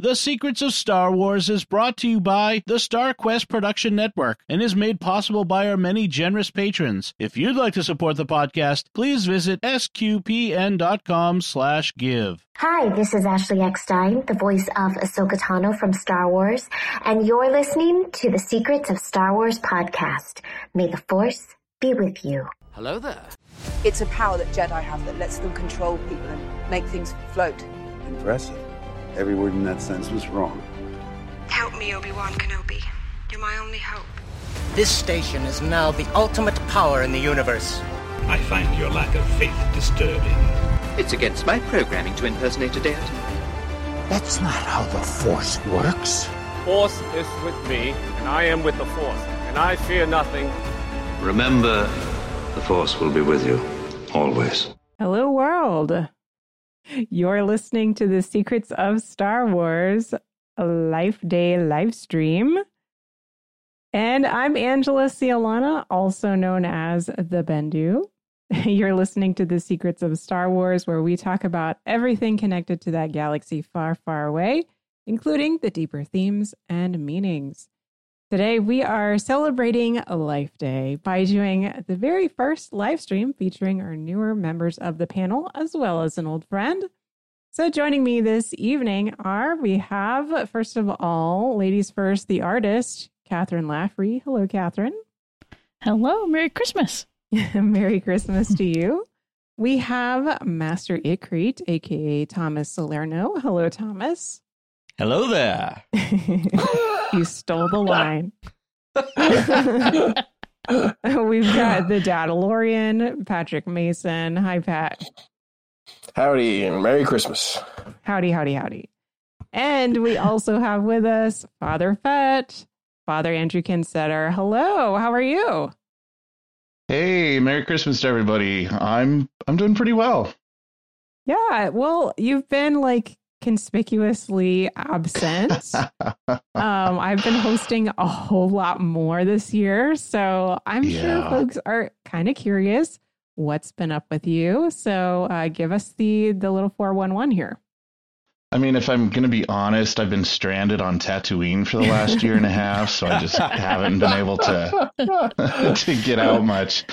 The Secrets of Star Wars is brought to you by the Star Quest Production Network and is made possible by our many generous patrons. If you'd like to support the podcast, please visit sqpn.com slash give. Hi, this is Ashley Eckstein, the voice of Ahsoka Tano from Star Wars, and you're listening to the Secrets of Star Wars podcast. May the Force be with you. Hello there. It's a power that Jedi have that lets them control people and make things float. Impressive. Every word in that sentence was wrong. Help me, Obi-Wan Kenobi. You're my only hope. This station is now the ultimate power in the universe. I find your lack of faith disturbing. It's against my programming to impersonate a deity. That's not how the Force works. Force is with me, and I am with the Force, and I fear nothing. Remember, the Force will be with you, always. Hello, world. You're listening to the Secrets of Star Wars Life Day live stream. And I'm Angela Sealana, also known as the Bendu. You're listening to the Secrets of Star Wars, where we talk about everything connected to that galaxy far, far away, including the deeper themes and meanings. Today, we are celebrating Life Day by doing the very first live stream featuring our newer members of the panel, as well as an old friend. So, joining me this evening are we have, first of all, ladies first, the artist, Kathryn Laffrey. Hello, Kathryn. Hello, Merry Christmas. Merry Christmas to you. We have Master Ikrit, aka Thomas Salerno. Hello, Thomas. Hello there. you stole the line. We've got the Dadalorian, Patrick Mason. Hi, Pat. Howdy and Merry Christmas. Howdy, howdy, howdy. And we also have with us Father Fett, Father Andrew Kinstetter. Hello, how are you? Hey, Merry Christmas to everybody. I'm I'm doing pretty well. Yeah, well, you've been like conspicuously absent. um, I've been hosting a whole lot more this year, so I'm yeah. sure folks are kind of curious what's been up with you. So uh, give us the the little four one one here. I mean, if I'm going to be honest, I've been stranded on Tatooine for the last year and a half, so I just haven't been able to to get out much.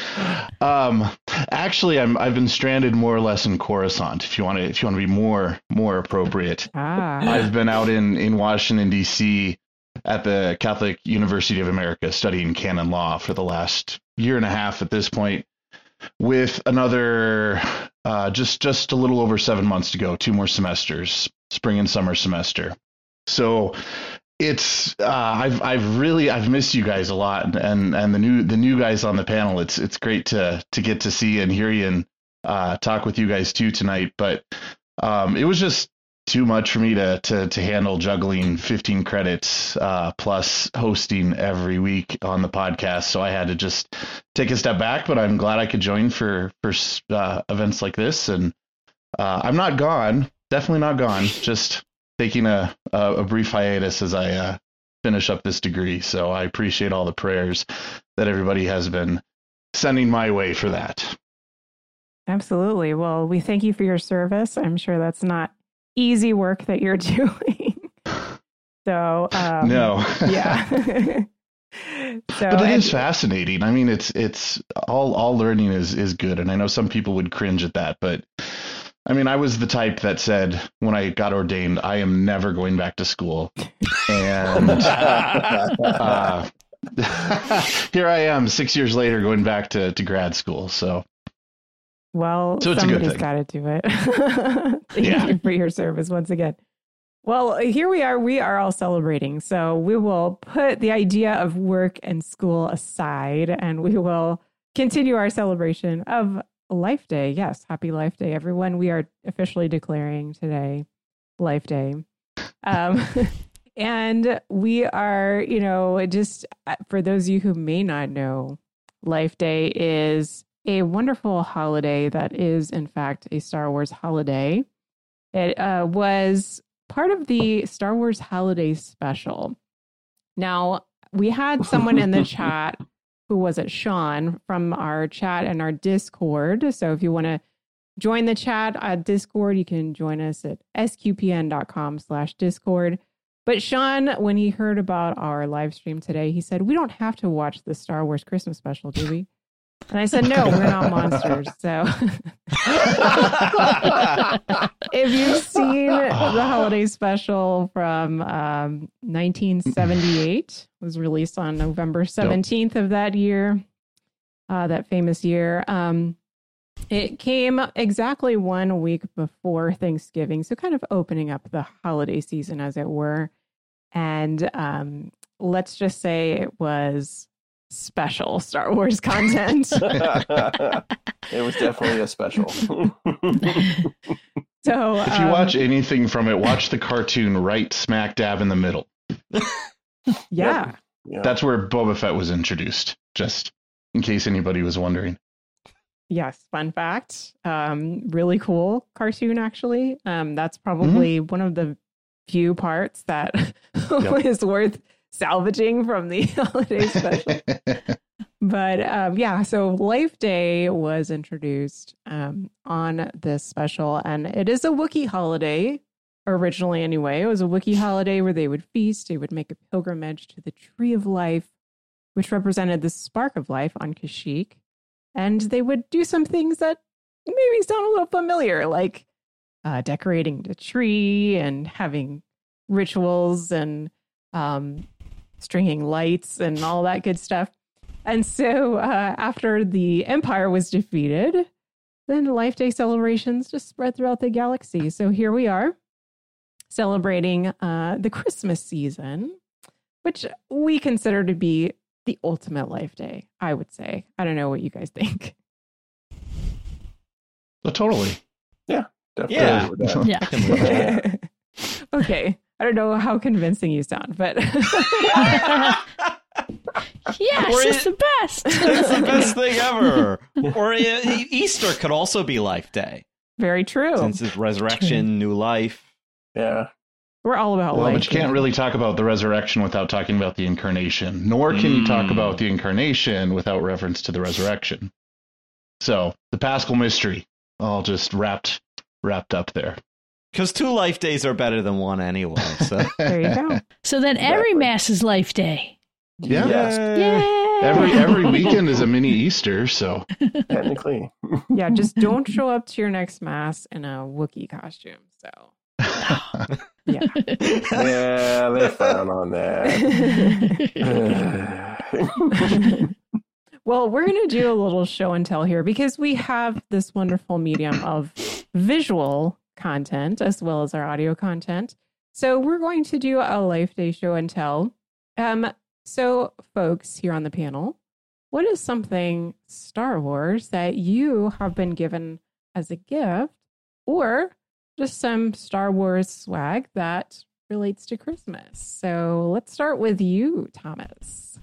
Um, actually, I'm I've been stranded more or less in Coruscant. If you want to, if you want to be more more appropriate, ah. I've been out in in Washington D.C. at the Catholic University of America studying canon law for the last year and a half. At this point, with another uh, just just a little over seven months to go, two more semesters, spring and summer semester. So it's uh, I've I've really I've missed you guys a lot, and and the new the new guys on the panel. It's it's great to to get to see and hear you and uh, talk with you guys too tonight. But um, it was just too much for me to to to handle juggling 15 credits uh, plus hosting every week on the podcast. So I had to just take a step back. But I'm glad I could join for for uh, events like this, and uh, I'm not gone. Definitely not gone. Just taking a a, brief hiatus as I uh, finish up this degree. So I appreciate all the prayers that everybody has been sending my way for that. Absolutely. Well, we thank you for your service. I'm sure that's not easy work that you're doing. so um, no, yeah. so, but it and, is fascinating. I mean, it's it's all all learning is is good, and I know some people would cringe at that, but I mean, I was the type that said when I got ordained, I am never going back to school, and uh, here I am, six years later, going back to to grad school. So well, so somebody's got to do it. Thank yeah. you for your service once again. Well, here we are. We are all celebrating. So we will put the idea of work and school aside and we will continue our celebration of Life Day. Yes, happy Life Day, everyone. We are officially declaring today Life Day. Um, and we are, you know, just uh, for those of you who may not know, Life Day is a wonderful holiday that is, in fact, a Star Wars holiday. It uh, was part of the Star Wars holiday special. Now, we had someone in the chat who was it, Sean, from our chat and our Discord. So if you want to join the chat at Discord. You can join us at sqpn.com slash Discord. But Sean, when he heard about our live stream today, he said, We don't have to watch the Star Wars Christmas special, do we? And I said, No, we're not monsters. So if you've seen the holiday special from um, 1978, was released on November 17th of that year, uh, that famous year. Um, it came exactly one week before Thanksgiving, so kind of opening up the holiday season, as it were. And um, let's just say it was special Star Wars content. it was definitely a special. so, if you um, watch anything from it, watch the cartoon right smack dab in the middle. yeah, Yeah. That's where Boba Fett was introduced, just in case anybody was wondering. Yes, fun fact. Um, really cool cartoon, actually. Um, that's probably one of the few parts that that is worth salvaging from the holiday special. but um, yeah, so Life Day was introduced um, on this special, and it is a Wookiee holiday. Originally, anyway, it was a Wookiee holiday where they would feast, they would make a pilgrimage to the Tree of Life, which represented the spark of life on Kashyyyk and they would do some things that maybe sound a little familiar, like uh, decorating the tree and having rituals and um, stringing lights and all that good stuff. And so, uh, after the Empire was defeated, then Life Day celebrations just spread throughout the galaxy. So here we are celebrating uh, the Christmas season, which we consider to be the ultimate life day, I would say. I don't know what you guys think. Oh, totally. Yeah, definitely. Yeah. Yeah. I can live with that. okay. I don't know how convincing you sound, but Yes, Or it's it- the best. it's the best thing ever. Or Easter could also be Life Day, very true. since it's resurrection, new life. Yeah. We're all about Well, life. but you can't really talk about the resurrection without talking about the incarnation, nor can you talk Mm. about the incarnation without reference to the resurrection. So the Paschal mystery, all just wrapped wrapped up there. Because two life days are better than one anyway. So There you go. so then every mass is life day. Yeah. Yes, Every every weekend is a mini Easter, so technically. Yeah, just don't show up to your next mass in a Wookiee costume. So, yeah. Yeah, they frown on that. well, we're going to do a little show and tell here because we have this wonderful medium of visual content as well as our audio content. So, we're going to do a Life Day show and tell. Um, so, folks here on the panel, what is something Star Wars that you have been given as a gift or just some Star Wars swag that relates to Christmas? So, let's start with you, Thomas.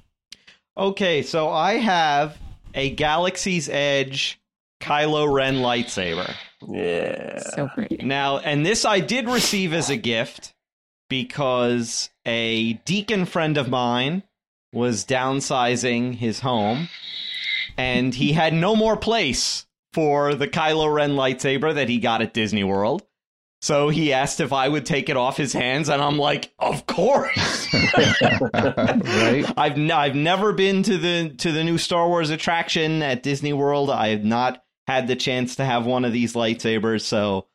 Okay, so I have a Galaxy's Edge Kylo Ren lightsaber. Yeah. So pretty. Now, and this I did receive as a gift because a deacon friend of mine was downsizing his home and he had no more place for the Kylo Ren lightsaber that he got at Disney World. So he asked if I would take it off his hands, and I'm like, "Of course!" right? I've n- I've never been to the to the new Star Wars attraction at Disney World. I have not had the chance to have one of these lightsabers, so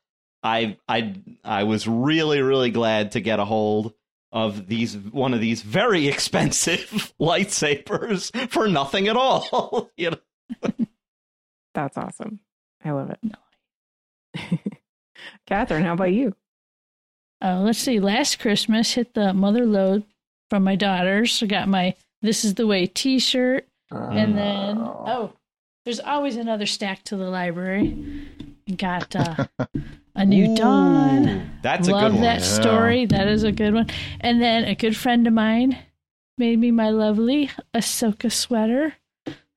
I I I was really really glad to get a hold of these one of these very expensive lightsabers for nothing at all. you know. That's awesome. I love it. Kathryn, how about you? Uh, let's see. Last Christmas, hit the mother load from my daughters. I got my "This Is the Way" T-shirt, and then oh, there's always another stack to the library. Got uh, a new Dawn. That's a Love good one. Love that story. That is a good one. And then a good friend of mine made me my lovely Ahsoka sweater.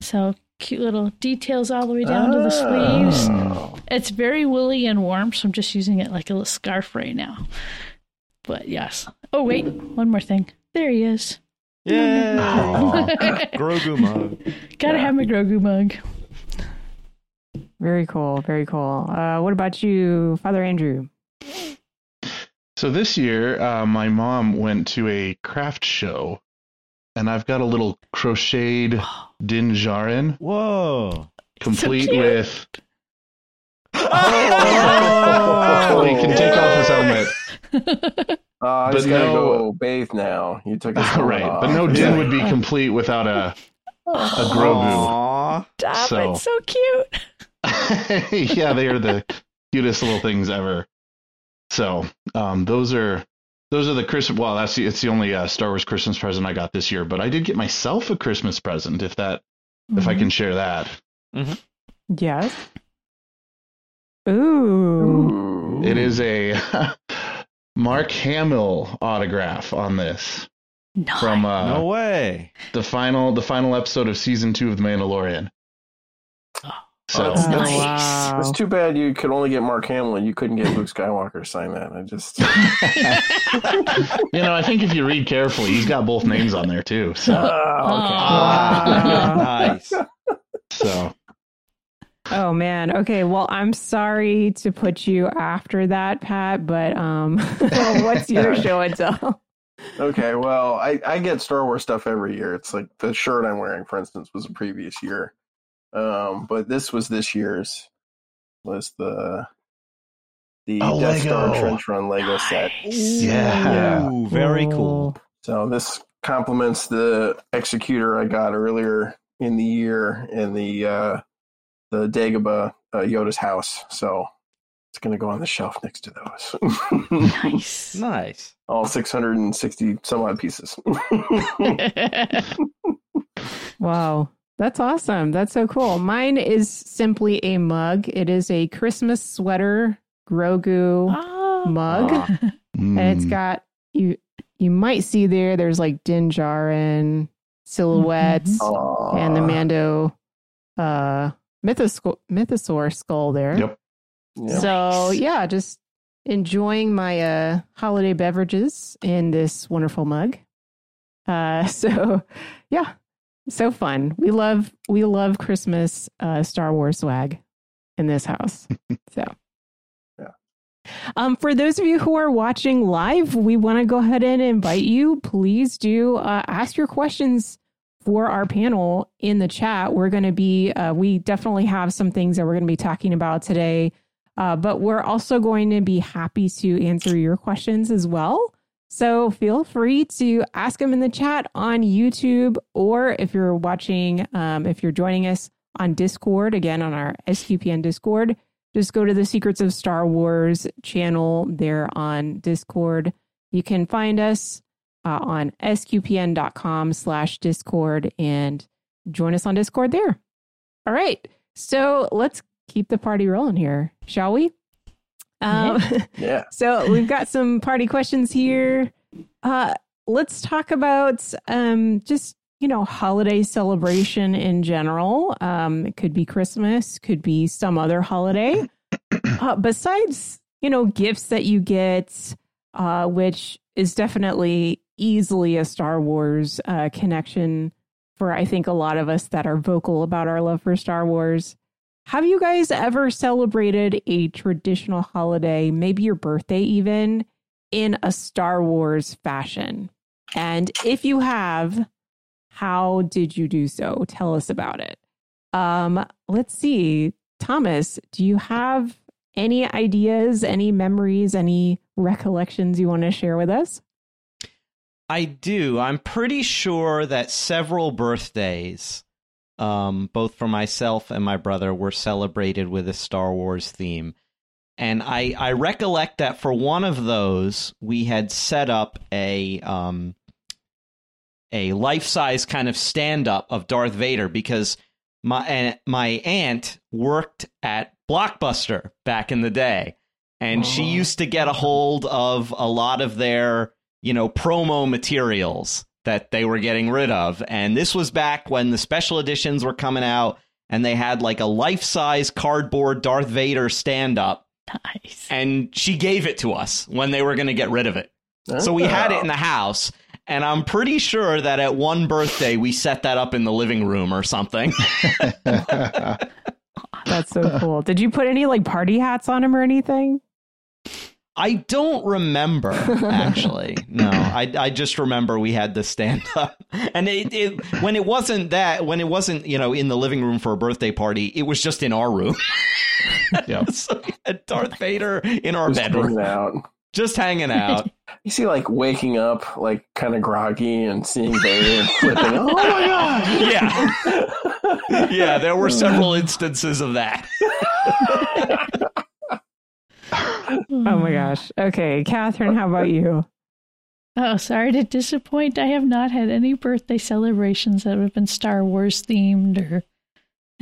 So cute little details all the way down to the sleeves. Oh. It's very woolly and warm, so I'm just using it like a little scarf right now. But yes. Oh wait, one more thing. There he is. Yeah, Grogu mug. Gotta have my Grogu mug. Very cool. Very cool. Uh, what about you, Father Andrew? So this year, uh, my mom went to a craft show, and I've got a little crocheted din djarin. Whoa! Complete cute. with. Oh, he can take off his helmet. Uh, he's But gotta no- go bathe now. You took his helmet right, off. but no din would be complete without a a grogu. Aw. Stop So- it. So cute. yeah, they are the cutest little things ever. So, um, those are those are the Christmas. Well, that's the, it's the only uh, Star Wars Christmas present I got this year. But I did get myself a Christmas present. If that, if I Mhm. can share that, Yes. Ooh. Ooh. it is a Mark Hamill autograph on this from uh, No way. the final the final episode of season two of The Mandalorian. So Oh, that's Oh, nice. wow. It's too bad you could only get Mark Hamill and you couldn't get Luke Skywalker to sign that. I just you know, I think if you read carefully, he's got both names on there too. So Wow. nice. so Oh man. Okay. Well, I'm sorry to put you after that, Pat, but um what's your show and tell? okay. Well, I I get Star Wars stuff every year. It's like the shirt I'm wearing, for instance, was a previous year, um, but this was this year's. Was the the Oh, Death Star Trench Run Lego set? Yeah. Ooh, very cool. So this complements the Executor I got earlier in the year in the uh, the Dagobah uh, Yoda's house. So it's going to go on the shelf next to those. Nice. Nice. All 660 some odd pieces. Wow. That's awesome. That's so cool. Mine is simply a mug. It is a Christmas sweater Grogu Oh. mug. and it's got you you might see there there's like Din Djarin silhouettes Aw. and the Mando uh mythos- mythosaur skull there. Yep. Yeah. So yeah, just enjoying my uh holiday beverages in this wonderful mug. Uh so yeah, so fun. We love we love Christmas uh Star Wars swag in this house. so Yeah. um, for those of you who are watching live, we want to go ahead and invite you. Please do uh, ask your questions for our panel in the chat. We're going to be, uh, we definitely have some things that we're going to be talking about today, uh, but we're also going to be happy to answer your questions as well. So feel free to ask them in the chat on YouTube, or if you're watching, um, if you're joining us on Discord, again on our SQPN Discord, just go to the Secrets of Star Wars channel there on Discord. You can find us uh, on sqpn.com slash discord and join us on Discord there. All right. So let's keep the party rolling here, shall we? Um, Yeah. so we've got some party questions here. Uh, let's talk about um, just you know holiday celebration in general. Um, it could be Christmas, could be some other holiday. Uh, besides, you know, gifts that you get, uh, which is definitely easily a Star Wars uh, connection for I think a lot of us that are vocal about our love for Star Wars. Have you guys ever celebrated a traditional holiday, maybe your birthday even, in a Star Wars fashion? And if you have, how did you do so? Tell us about it. Um, let's see. Thomas, do you have any ideas, any memories, any recollections you want to share with us? I do. I'm pretty sure that several birthdays, um, both for myself and my brother, were celebrated with a Star Wars theme. And I, I recollect that for one of those, we had set up a um, a life size kind of stand up of Darth Vader because my and my aunt worked at Blockbuster back in the day, and she used to get a hold of a lot of their you know promo materials that they were getting rid of, and this was back when the special editions were coming out, and they had like a life size cardboard Darth Vader stand up. Nice. And she gave it to us when they were going to get rid of it. So we had it in the oh. house, and I'm pretty sure that at one birthday we set that up in the living room or something. That's so cool. Did you put any like party hats on him or anything? I don't remember actually. No, I I just remember we had the stand up, and it, it when it wasn't that when it wasn't you know in the living room for a birthday party, it was just in our room. Yeah. so Darth Vader in our Just bedroom, hanging out. just hanging out. You see, like waking up, like kind of groggy, and seeing Vader and flipping. Oh my god! Yeah, yeah. There were several instances of that. Oh my mm. gosh. Okay, Kathryn, how about you? Oh, sorry to disappoint. I have not had any birthday celebrations that have been Star Wars themed or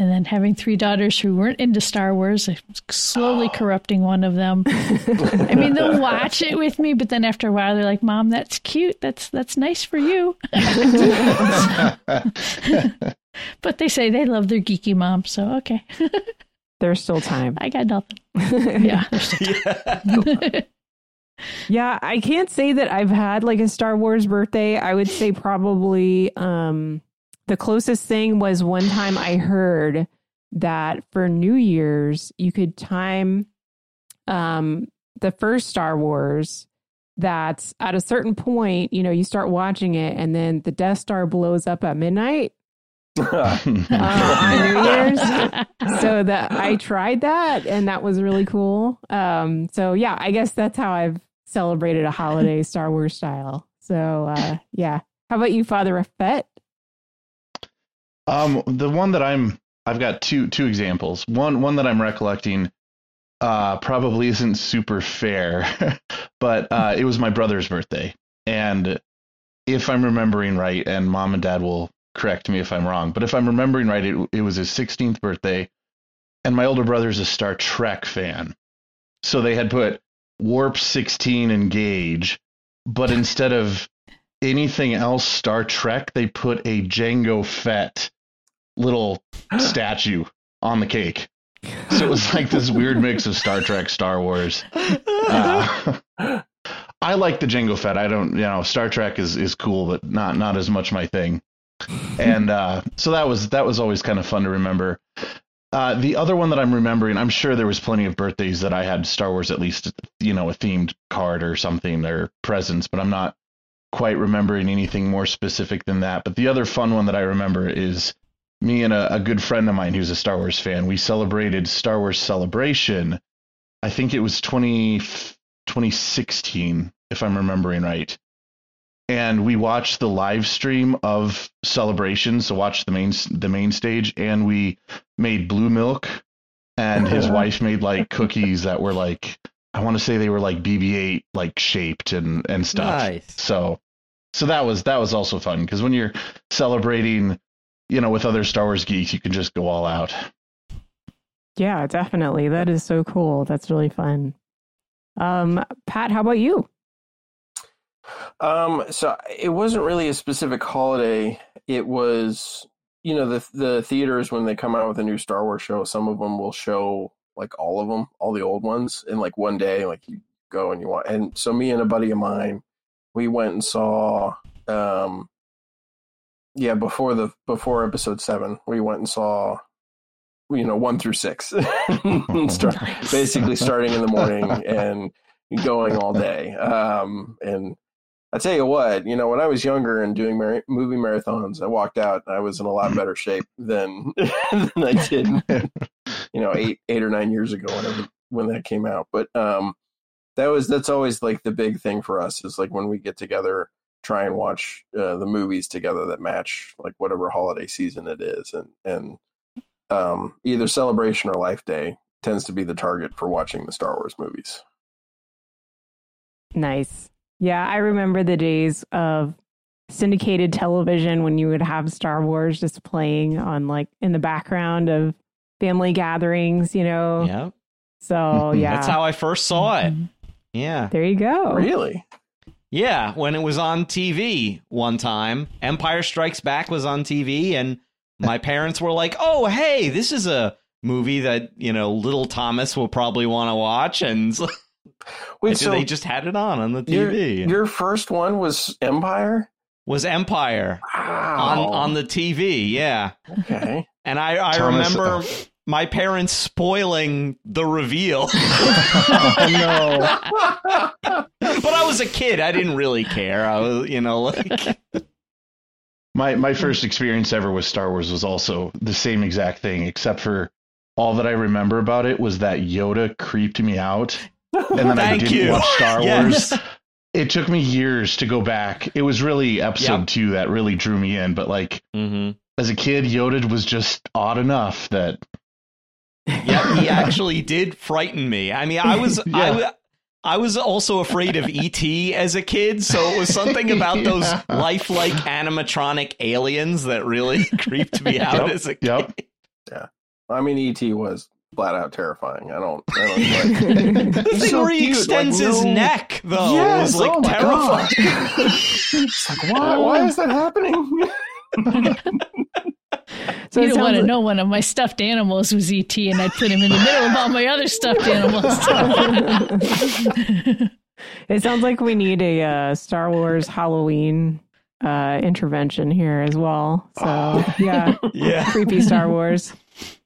and then having three daughters who weren't into Star Wars, I'm slowly corrupting one of them. I mean, they'll watch it with me, but then after a while, they're like, "Mom, that's cute. That's that's nice for you." but they say they love their geeky mom, so okay. There's still time. I got nothing. Yeah. Yeah, I can't say that I've had like a Star Wars birthday. I would say probably um the closest thing was one time I heard that for New Year's you could time um the first Star Wars that at a certain point, you know, you start watching it and then the Death Star blows up at midnight uh, on New Year's. so that I tried that and that was really cool. Um, so yeah, I guess that's how I've celebrated a holiday Star Wars style. So uh, yeah. How about you, Father Raffet? Um, the one that I'm, I've got two two examples. One one that I'm recollecting, uh, probably isn't super fair, but uh, it was my brother's birthday, and if I'm remembering right, and mom and dad will correct me if I'm wrong, but if I'm remembering right, it it was his 16th birthday, and my older brother's a Star Trek fan, so they had put Warp 16 Engage, but instead of anything else Star Trek, they put a Jango Fett little statue on the cake. So it was like this weird mix of Star Trek, Star Wars. Uh, I like the Jango Fett. I don't, you know, Star Trek is is cool, but not not as much my thing. And uh, so that was that was always kind of fun to remember. Uh, the other one that I'm remembering, I'm sure there was plenty of birthdays that I had Star Wars at least, you know, a themed card or something or presents, but I'm not quite remembering anything more specific than that. But the other fun one that I remember is me and a, a good friend of mine who's a Star Wars fan. We celebrated Star Wars Celebration. I think it was 20, 2016, if I'm remembering right. And we watched the live stream of Celebration, so watched the main the main stage, and we made blue milk, and his wife made like cookies that were like I want to say they were like BB-8 like shaped and and stuff. Nice. So so that was that was also fun because when you're celebrating, you know, with other Star Wars geeks, you can just go all out. Yeah, definitely. That is so cool. That's really fun. Um, Pat, how about you? Um, so it wasn't really a specific holiday. It was, you know, the the theaters when they come out with a new Star Wars show, some of them will show like all of them, all the old ones, in like one day. Like you go and you want, and so me and a buddy of mine, we went and saw, um, yeah, before the before episode seven, we went and saw, you know, one through six, Start, basically starting in the morning and going all day. Um, and I tell you what, you know, when I was younger and doing mar- movie marathons, I walked out I was in a lot better shape than than I did, you know, eight eight or nine years ago whenever when that came out. But um, that was that's always like the big thing for us is like when we get together, try and watch uh, the movies together that match like whatever holiday season it is, and and um, either celebration or life day tends to be the target for watching the Star Wars movies. Nice. Yeah, I remember the days of syndicated television when you would have Star Wars just playing on like in the background of family gatherings, you know. Yeah. So, mm-hmm. yeah. That's how I first saw it. Mm-hmm. Yeah. There you go. Really? Yeah, when it was on TV one time, Empire Strikes Back was on TV, and my parents were like, "Oh, hey, this is a movie that you know little Thomas will probably want to watch," and Wait, so they just had it on on the TV. your first one was Empire? was Empire on Wow. on the TV? Yeah, Okay. and I I Thomas- remember uh, my parents spoiling the reveal. oh, no. but I was a kid. I didn't really care. I was, you know, like my my first experience ever with Star Wars was also the same exact thing, except for all that I remember about it was that Yoda creeped me out, and then I didn't you. watch Star yes. Wars. It took me years to go back. It was really episode Yep. two that really drew me in, but like mm-hmm. as a kid, Yoda was just odd enough that yeah, he actually did frighten me. I mean, I was I Yeah. wa- I was also afraid of ET as a kid, so it was something about those Yeah. lifelike animatronic aliens that really creeped me out Yep, as a kid. yep. Yeah. I mean, E.T. was flat out terrifying. I don't. I don't like, The He's thing so where he cute, extends like, his no- neck, though, Yes, was like oh terrifying. it's like, why, why is that happening? So you don't want to like- know one of my stuffed animals was ET, and I'd put him in the middle of all my other stuffed animals. It sounds like we need a uh, Star Wars Halloween uh, intervention here as well. So yeah, Yeah. creepy Star Wars.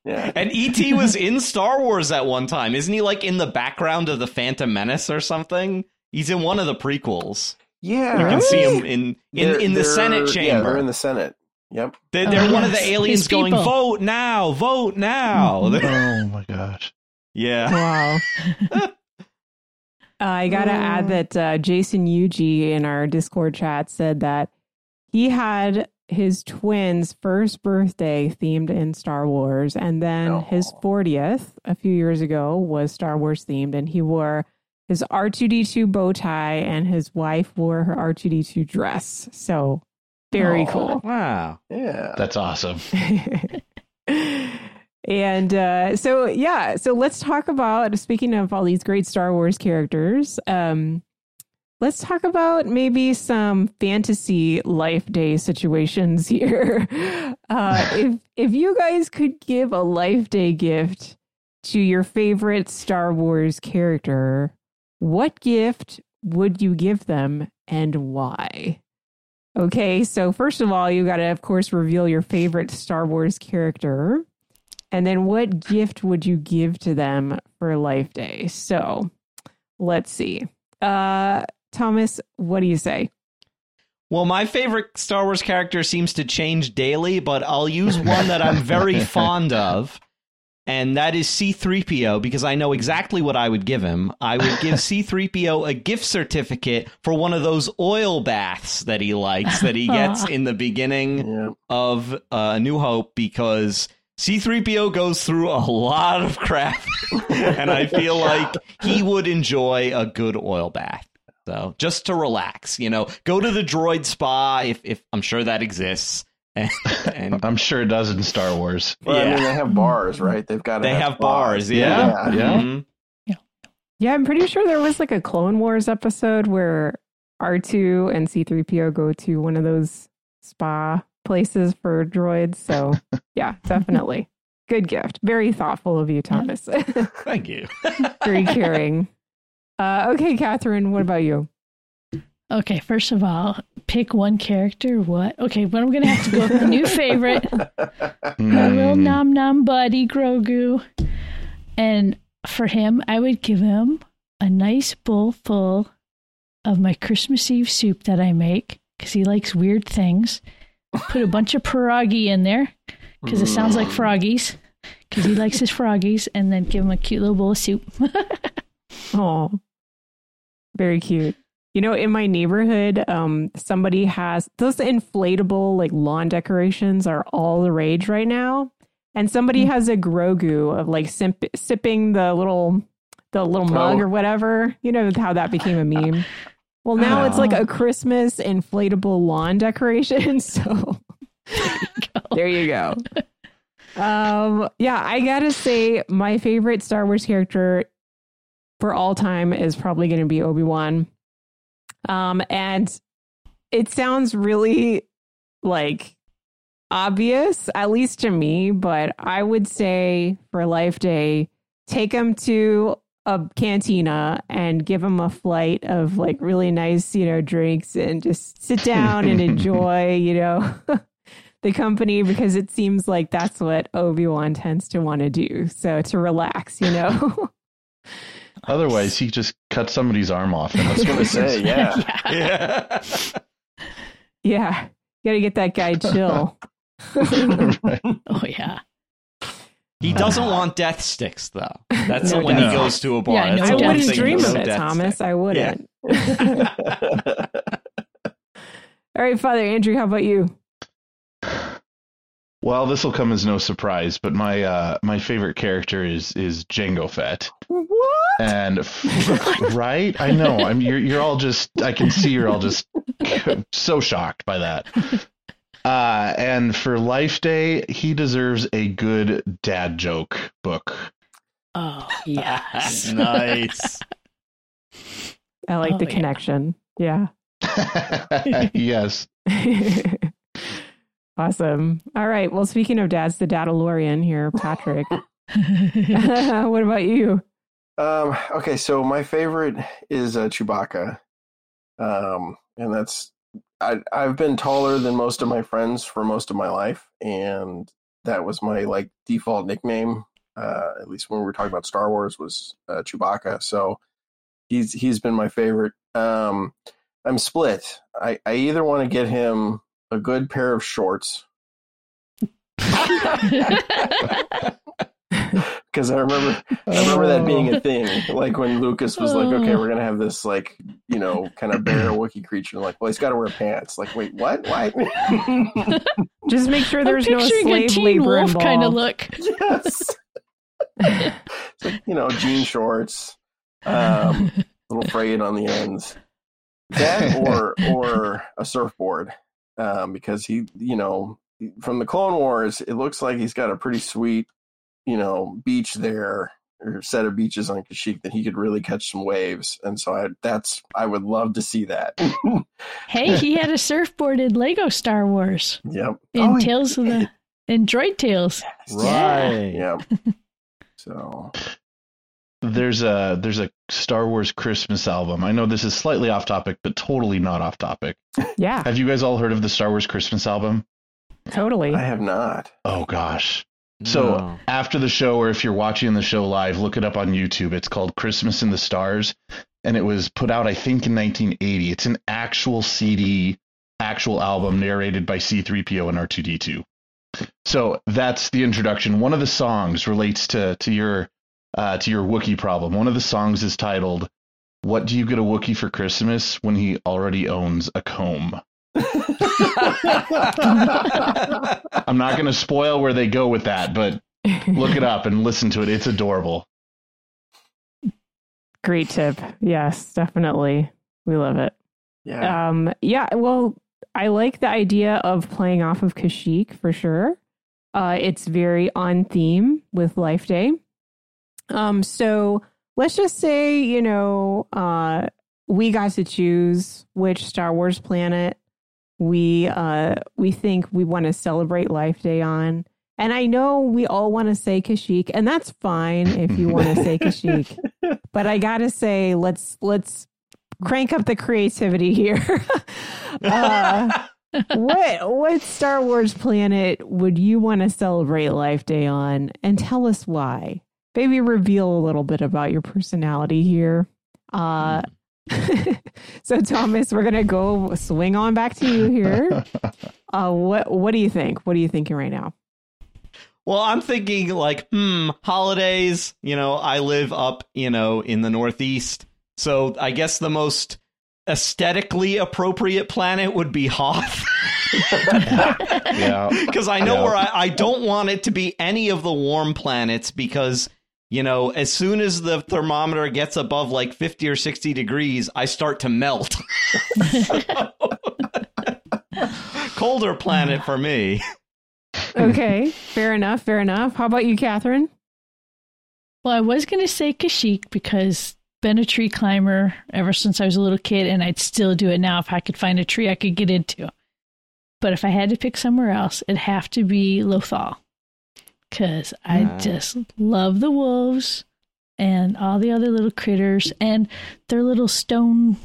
Yeah. And ET was in Star Wars at one time. Isn't he like in the background of the Phantom Menace or something? He's in one of the prequels. Yeah. You can see him in in, They're- in the they're- Senate Yeah, chamber. they're in the Senate. Yep. They're, they're Oh, one of the aliens His going, people. vote now, vote now. oh my gosh. yeah. Wow. Uh, I gotta add that uh, Jason Yuji in our Discord chat said that he had his twins' first birthday themed in Star Wars, and then his 40th a few years ago was Star Wars themed, and he wore his R2D2 bow tie, and his wife wore her R2D2 dress. So very Aw. cool. Wow. Yeah. That's awesome. and uh, so yeah so let's talk about speaking of all these great star wars characters um, let's talk about maybe some fantasy life day situations here uh, if if you guys could give a life day gift to your favorite star wars character what gift would you give them and why Okay, so first of all, you got to, of course, reveal your favorite Star Wars character. And then what gift would you give to them for Life Day? So let's see. Uh, Thomas, what do you say? Well, my favorite Star Wars character seems to change daily, but I'll use one that I'm very fond of, and that is C3PO because I know exactly what I would give him. I would give C3PO a gift certificate for one of those oil baths that he likes that he gets in the beginning Yeah. of uh, New Hope because C3PO goes through a lot of crap, and I feel like he would enjoy a good oil bath. So just to relax, you know, go to the droid spa if, if I'm sure that exists. And, and I'm sure it does in Star Wars. Well, I mean, they have bars, right? They've got. they have bars, yeah. Yeah, yeah. Mhm. Yeah, I'm pretty sure there was like a Clone Wars episode where R2 and C3PO go to one of those spa places for droids. So, yeah, definitely. Good gift. Very thoughtful of you, Thomas. Thank you. Very caring. Uh, okay, Kathryn, what about you? Okay, first of all, pick one character. What? Okay, but I'm gonna have to go with the new favorite, my little Mm. nom nom buddy Grogu. And for him, I would give him a nice bowl full of my Christmas Eve soup that I make because he likes weird things. Put a bunch of pierogi in there because it sounds like froggies because he likes his froggies, and then give him a cute little bowl of soup. Oh, very cute. You know, in my neighborhood, um, somebody has those inflatable like lawn decorations are all the rage right now, and somebody has a Grogu of like simp- sipping the little the little mug Oh. or whatever. You know how that became a meme. Well, now it's like a Christmas inflatable lawn decoration. So there you go. Um, yeah, I gotta say, my favorite Star Wars character for all time is probably going to be Obi Wan. Um, and it sounds really like obvious, at least to me, but I would say for Life Day, take him to a cantina and give him a flight of like really nice, you know, drinks and just sit down and enjoy, you know, the company because it seems like that's what Obi Wan tends to want to do. So to relax, you know. Otherwise, he just cut somebody's arm off. I was gonna say, yeah. yeah. yeah, got to get that guy chill. Oh yeah. He doesn't want death sticks, though. That's No when death he goes to a bar. Yeah, no I the wouldn't dream of it, Thomas. stick. I wouldn't. All right, Father Andrew, how about you? Well, this will come as no surprise, but my uh, my favorite character is is Jango Fett. What? And f- right, I know. I'm you're you're all just. I can see you're all just so shocked by that. Uh, and for Life Day, he deserves a good dad joke book. Oh yes. nice. I like Oh, the yeah. connection. Yeah. yes. Awesome. All right. Well, speaking of dads, the Dadalorian here, Patrick. what about you? Um, okay, so my favorite is uh, Chewbacca, um, and that's I, I've been taller than most of my friends for most of my life, and that was my like default nickname. Uh, at least when we were talking about Star Wars, was uh, Chewbacca. So he's he's been my favorite. Um, I'm split. I, I either want to get him a good pair of shorts because I remember I remember that being a thing. Like when Lucas was like, "Okay, we're gonna have this like you know kind of bear Wookiee creature." Like, well, he's got to wear pants. Like, wait, what? Why? Just make sure I'm there's no picturing a slave Teen labor Wolf involved. kind of look. yes. It's like, you know, jean shorts, um, little frayed on the ends. That or or a surfboard, um, because he, you know, from the Clone Wars, it looks like he's got a pretty sweet, you know, beach there or set of beaches on Kashyyyk that he could really catch some waves, and so I that's I would love to see that. Hey, he had a surfboard in Lego Star Wars. yep. In Oh, Tales of the in Droid Tales. Right. Yep. So There's a there's a Star Wars Christmas album. I know this is slightly off topic, but totally not off topic. Yeah, Have you guys all heard of the Star Wars Christmas album? totally. I have not. Oh gosh. So No. after the show, or if you're watching the show live, look it up on YouTube. It's called Christmas in the Stars, and it was put out, I think, in 1980. It's an actual CD, actual album narrated by C3PO and R2D2. So that's the introduction. One of the songs relates to to your uh, to your Wookiee problem. One of the songs is titled "What Do You Get a Wookiee for Christmas When He Already Owns a Comb." I'm not going to spoil where they go with that, but look it up and listen to it. It's adorable. Great tip. Yes, definitely. We love it. Yeah. Um, yeah, well, I like the idea of playing off of Kashyyyk for sure. Uh, it's very on theme with Life Day. Um, so let's just say, you know, uh, we got to choose which Star Wars planet we uh we think we want to celebrate Life Day on. And I know we all want to say Kashyyyk, and that's fine if you want to say Kashyyyk. But I gotta say, let's let's crank up the creativity here. uh, what what Star Wars planet would you want to celebrate Life Day on? And tell us why. Maybe reveal a little bit about your personality here. Uh, so Thomas, we're gonna go swing on back to you here. Uh, what what do you think? What are you thinking right now? Well, I'm thinking like, hmm, holidays. You know, I live up, you know, in the Northeast, so I guess the most aesthetically appropriate planet would be Hoth. Yeah. Because I know Yeah. where I, I don't want it to be any of the warm planets because, you know, as soon as the thermometer gets above like 50 or 60 degrees, I start to melt. Colder planet for me. Okay, fair enough, fair enough. How about you, Kathryn? Well, I was going to say Kashyyyk because been a tree climber ever since I was a little kid, and I'd still do it now if I could find a tree I could get into. But if I had to pick somewhere else, it'd have to be Lothal because I just love the wolves and all the other little critters, and their little stone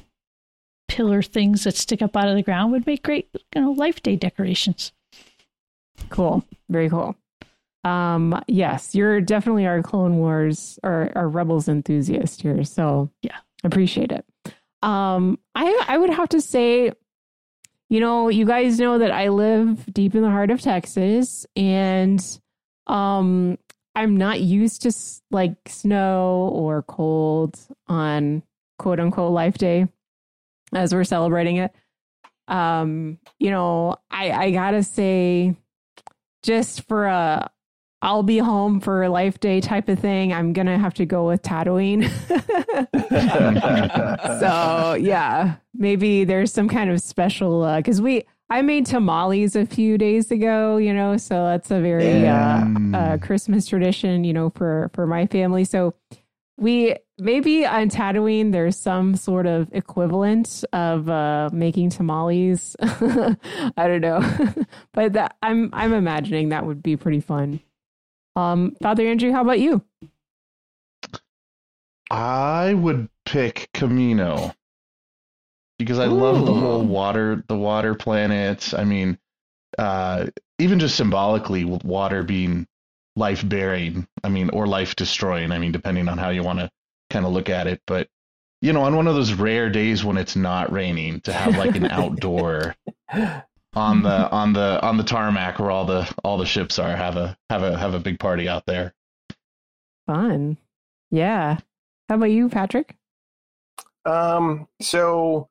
pillar things that stick up out of the ground would make great, you know, life day decorations. Cool. Very cool. Um, yes, you're definitely our Clone Wars or our Rebels enthusiast here. So yeah, appreciate it. Um, I I would have to say, you know, you guys know that I live deep in the heart of Texas, and um, I'm not used to like snow or cold on quote unquote Life Day as we're celebrating it. Um, you know, I I gotta say, just for a I'll be home for Life Day type of thing, I'm gonna have to go with Tatooine. so yeah, maybe there's some kind of special because uh, we I made tamales a few days ago, you know, so that's a very uh, uh, Christmas tradition, you know, for for my family. So we maybe on Tatooine there's some sort of equivalent of uh, making tamales. I don't know, but that, I'm I'm imagining that would be pretty fun. Um, Father Andrew, how about you? I would pick Kamino because I Ooh. love the whole water, the water planets. I mean, uh, even just symbolically, water being life bearing. I mean, or life destroying. I mean, depending on how you want to kind of look at it. But you know, on one of those rare days when it's not raining, to have like an outdoor on the on the on the tarmac where all the all the ships are, have a have a have a big party out there. Fun, yeah. How about you, Patrick? Um, so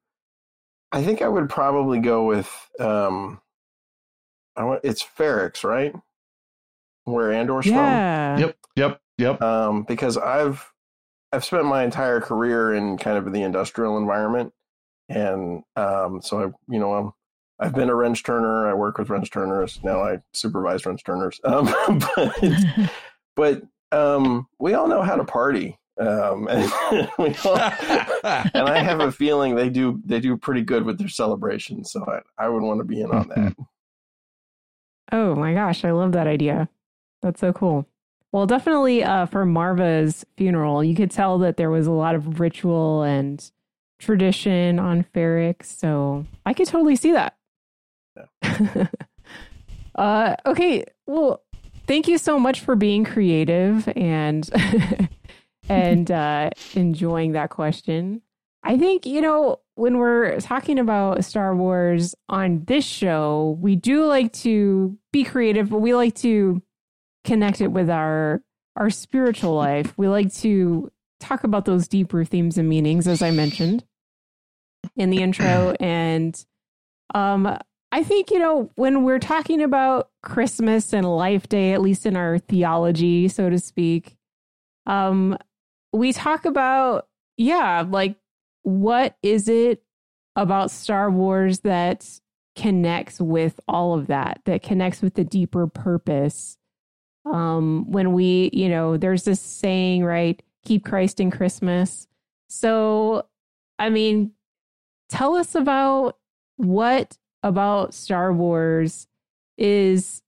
I think I would probably go with um, I want it's Ferrix, right? Where Andor's yeah. from. Yep, yep, yep. Um, because I've I've spent my entire career in kind of the industrial environment, and um, so I, you know, I'm I've been a wrench turner. I work with wrench turners now. I supervise wrench turners, um, but but um, we all know how to party, um, and, all, and I have a feeling they do they do pretty good with their celebrations. So I, I would want to be in on that. Oh my gosh, I love that idea. That's so cool. Well, definitely uh, for Marva's funeral, you could tell that there was a lot of ritual and tradition on Ferrix. So I could totally see that. Yeah. uh, okay. Well, thank you so much for being creative and and uh, enjoying that question. I think, you know, when we're talking about Star Wars on this show, we do like to be creative, but we like to connect it with our our spiritual life. We like to talk about those deeper themes and meanings, as I mentioned in the intro. And um, I think, you know, when we're talking about Christmas and Life Day, at least in our theology, so to speak, um, we talk about, yeah, like what is it about Star Wars that connects with all of that, that connects with the deeper purpose? Um, when we, you know, there's this saying, right? Keep Christ in Christmas. So, I mean, tell us about what about Star Wars is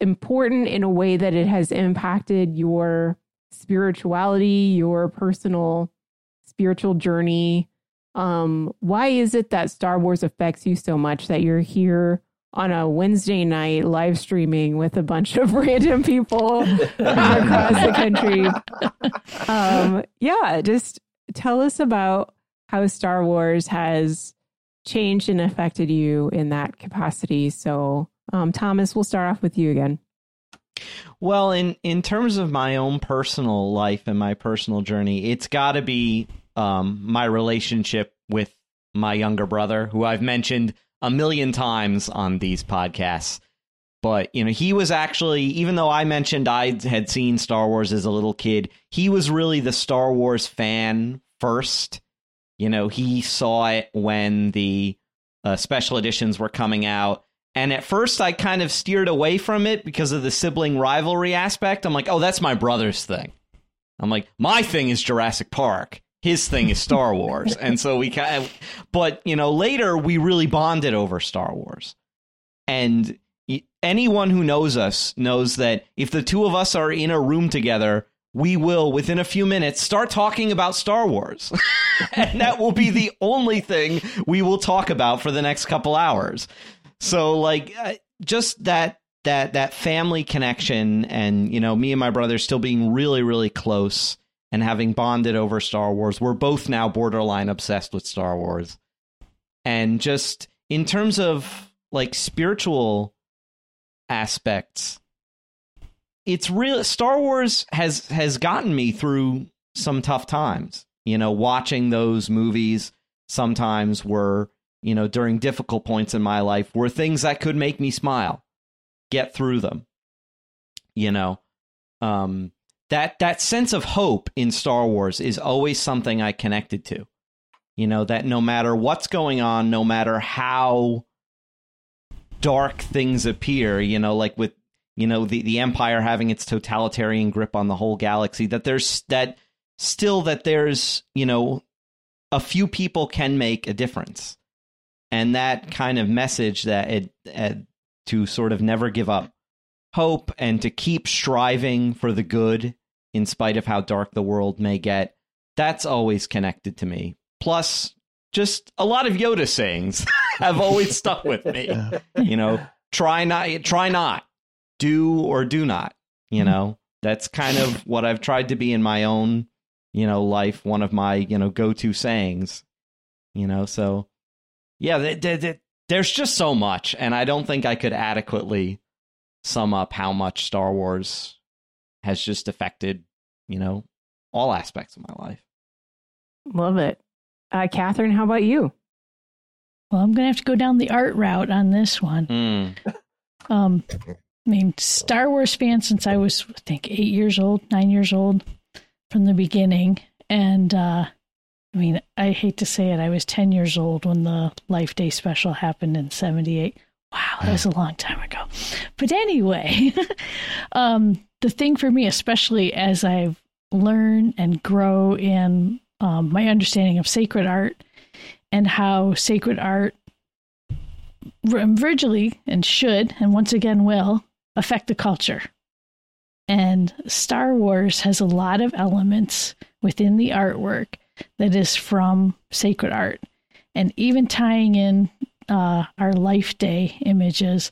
important in a way that it has impacted your spirituality, your personal spiritual journey. Um, why is it that Star Wars affects you so much that you're here on a Wednesday night live streaming with a bunch of random people across the country? Um, yeah, just tell us about how Star Wars has changed and affected you in that capacity. So, um, Thomas, we'll start off with you again. Well, in in terms of my own personal life and my personal journey, it's got to be um, my relationship with my younger brother, who I've mentioned a million times on these podcasts. But you know, he was actually, even though I mentioned I had seen Star Wars as a little kid, he was really the Star Wars fan first. You know, he saw it when the uh, special editions were coming out. And at first, I kind of steered away from it because of the sibling rivalry aspect. I'm like, oh, that's my brother's thing. I'm like, my thing is Jurassic Park. His thing is Star Wars. and so we kind of, but, you know, later we really bonded over Star Wars. And anyone who knows us knows that if the two of us are in a room together, we will within a few minutes start talking about Star Wars. and that will be the only thing we will talk about for the next couple hours. So like uh, just that that that family connection and you know me and my brother still being really really close and having bonded over Star Wars. We're both now borderline obsessed with Star Wars. And just in terms of like spiritual aspects, it's real Star Wars has has gotten me through some tough times. You know, watching those movies sometimes were, you know, during difficult points in my life were things that could make me smile, get through them. You know, um that that sense of hope in Star Wars is always something I connected to. You know, that no matter what's going on, no matter how dark things appear, you know, like with you know the the empire having its totalitarian grip on the whole galaxy that there's that still that there's you know a few people can make a difference and that kind of message that it, it to sort of never give up hope and to keep striving for the good in spite of how dark the world may get that's always connected to me. Plus just a lot of yoda sayings have always stuck with me. You know try not try not do or do not you Mm-hmm. know? That's kind of what i've tried to be in my own you know life one of my you know go-to sayings you know? So yeah th- th- th- there's just so much and i don't think i could adequately sum up how much star wars has just affected you know all aspects of my life Love it. Uh, Kathryn, how about you? Well, I'm going to have to go down the art route on this one. Mm. Um, I mean, Star Wars fan since I was, I think, eight years old, nine years old from the beginning. And uh, I mean, I hate to say it, I was 10 years old when the Life Day special happened in 78. Wow, that was a long time ago. But anyway, um, the thing for me, especially as I learn and grow in um, my understanding of sacred art and how sacred art virtually and should, and once again will, affect the culture. And Star Wars has a lot of elements within the artwork that is from sacred art. And even tying in uh, our Life Day images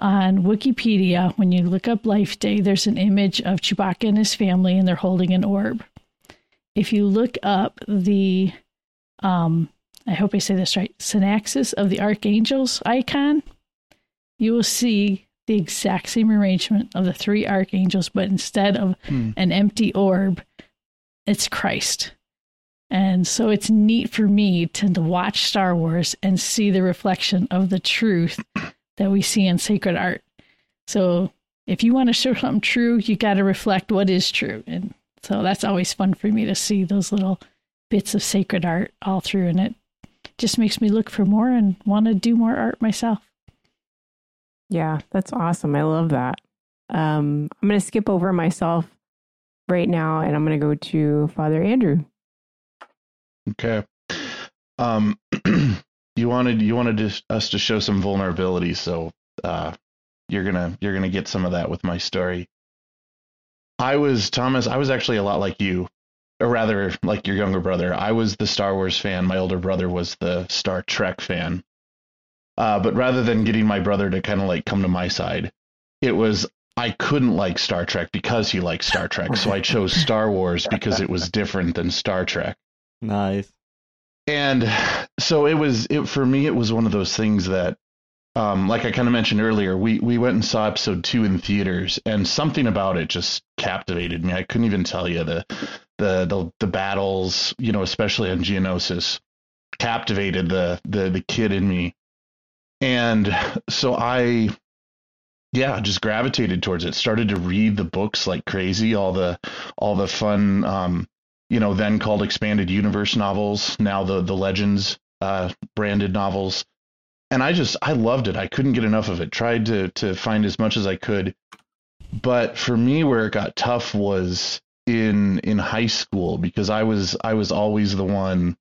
on Wikipedia, when you look up Life Day, there's an image of Chewbacca and his family, and they're holding an orb. If you look up the, um, I hope I say this right, Synaxis of the Archangels icon, you will see the exact same arrangement of the three archangels, but instead of Hmm. an empty orb, it's Christ. And so it's neat for me to, to watch Star Wars and see the reflection of the truth that we see in sacred art. So if you want to show something true, you got to reflect what is true. And so that's always fun for me to see those little bits of sacred art all through. And it just makes me look for more and want to do more art myself. Yeah, that's awesome. I love that. Um, I'm going to skip over myself right now and I'm going to go to Father Andrew. Okay. Um, you wanted you wanted to, us to show some vulnerability, so uh, you're gonna you're gonna get some of that with my story. I was Thomas. I was actually a lot like you, or rather, like your younger brother. I was the Star Wars fan. My older brother was the Star Trek fan. Uh, but rather than getting my brother to kind of like come to my side, it was I couldn't like Star Trek because he liked Star Trek, so I chose Star Wars because it was different than Star Trek. Nice. And so it was it for me it was one of those things that um like I kind of mentioned earlier, we we went and saw episode 2 in theaters and something about it just captivated me. I couldn't even tell you the the the, the battles, you know, especially on Geonosis captivated the the the kid in me. And so I yeah, just gravitated towards it. Started to read the books like crazy, all the all the fun um you know, then called expanded universe novels, now the the Legends uh, branded novels, and I just I loved it. I couldn't get enough of it. Tried to to find as much as I could, but for me, where it got tough was in in high school because I was I was always the one.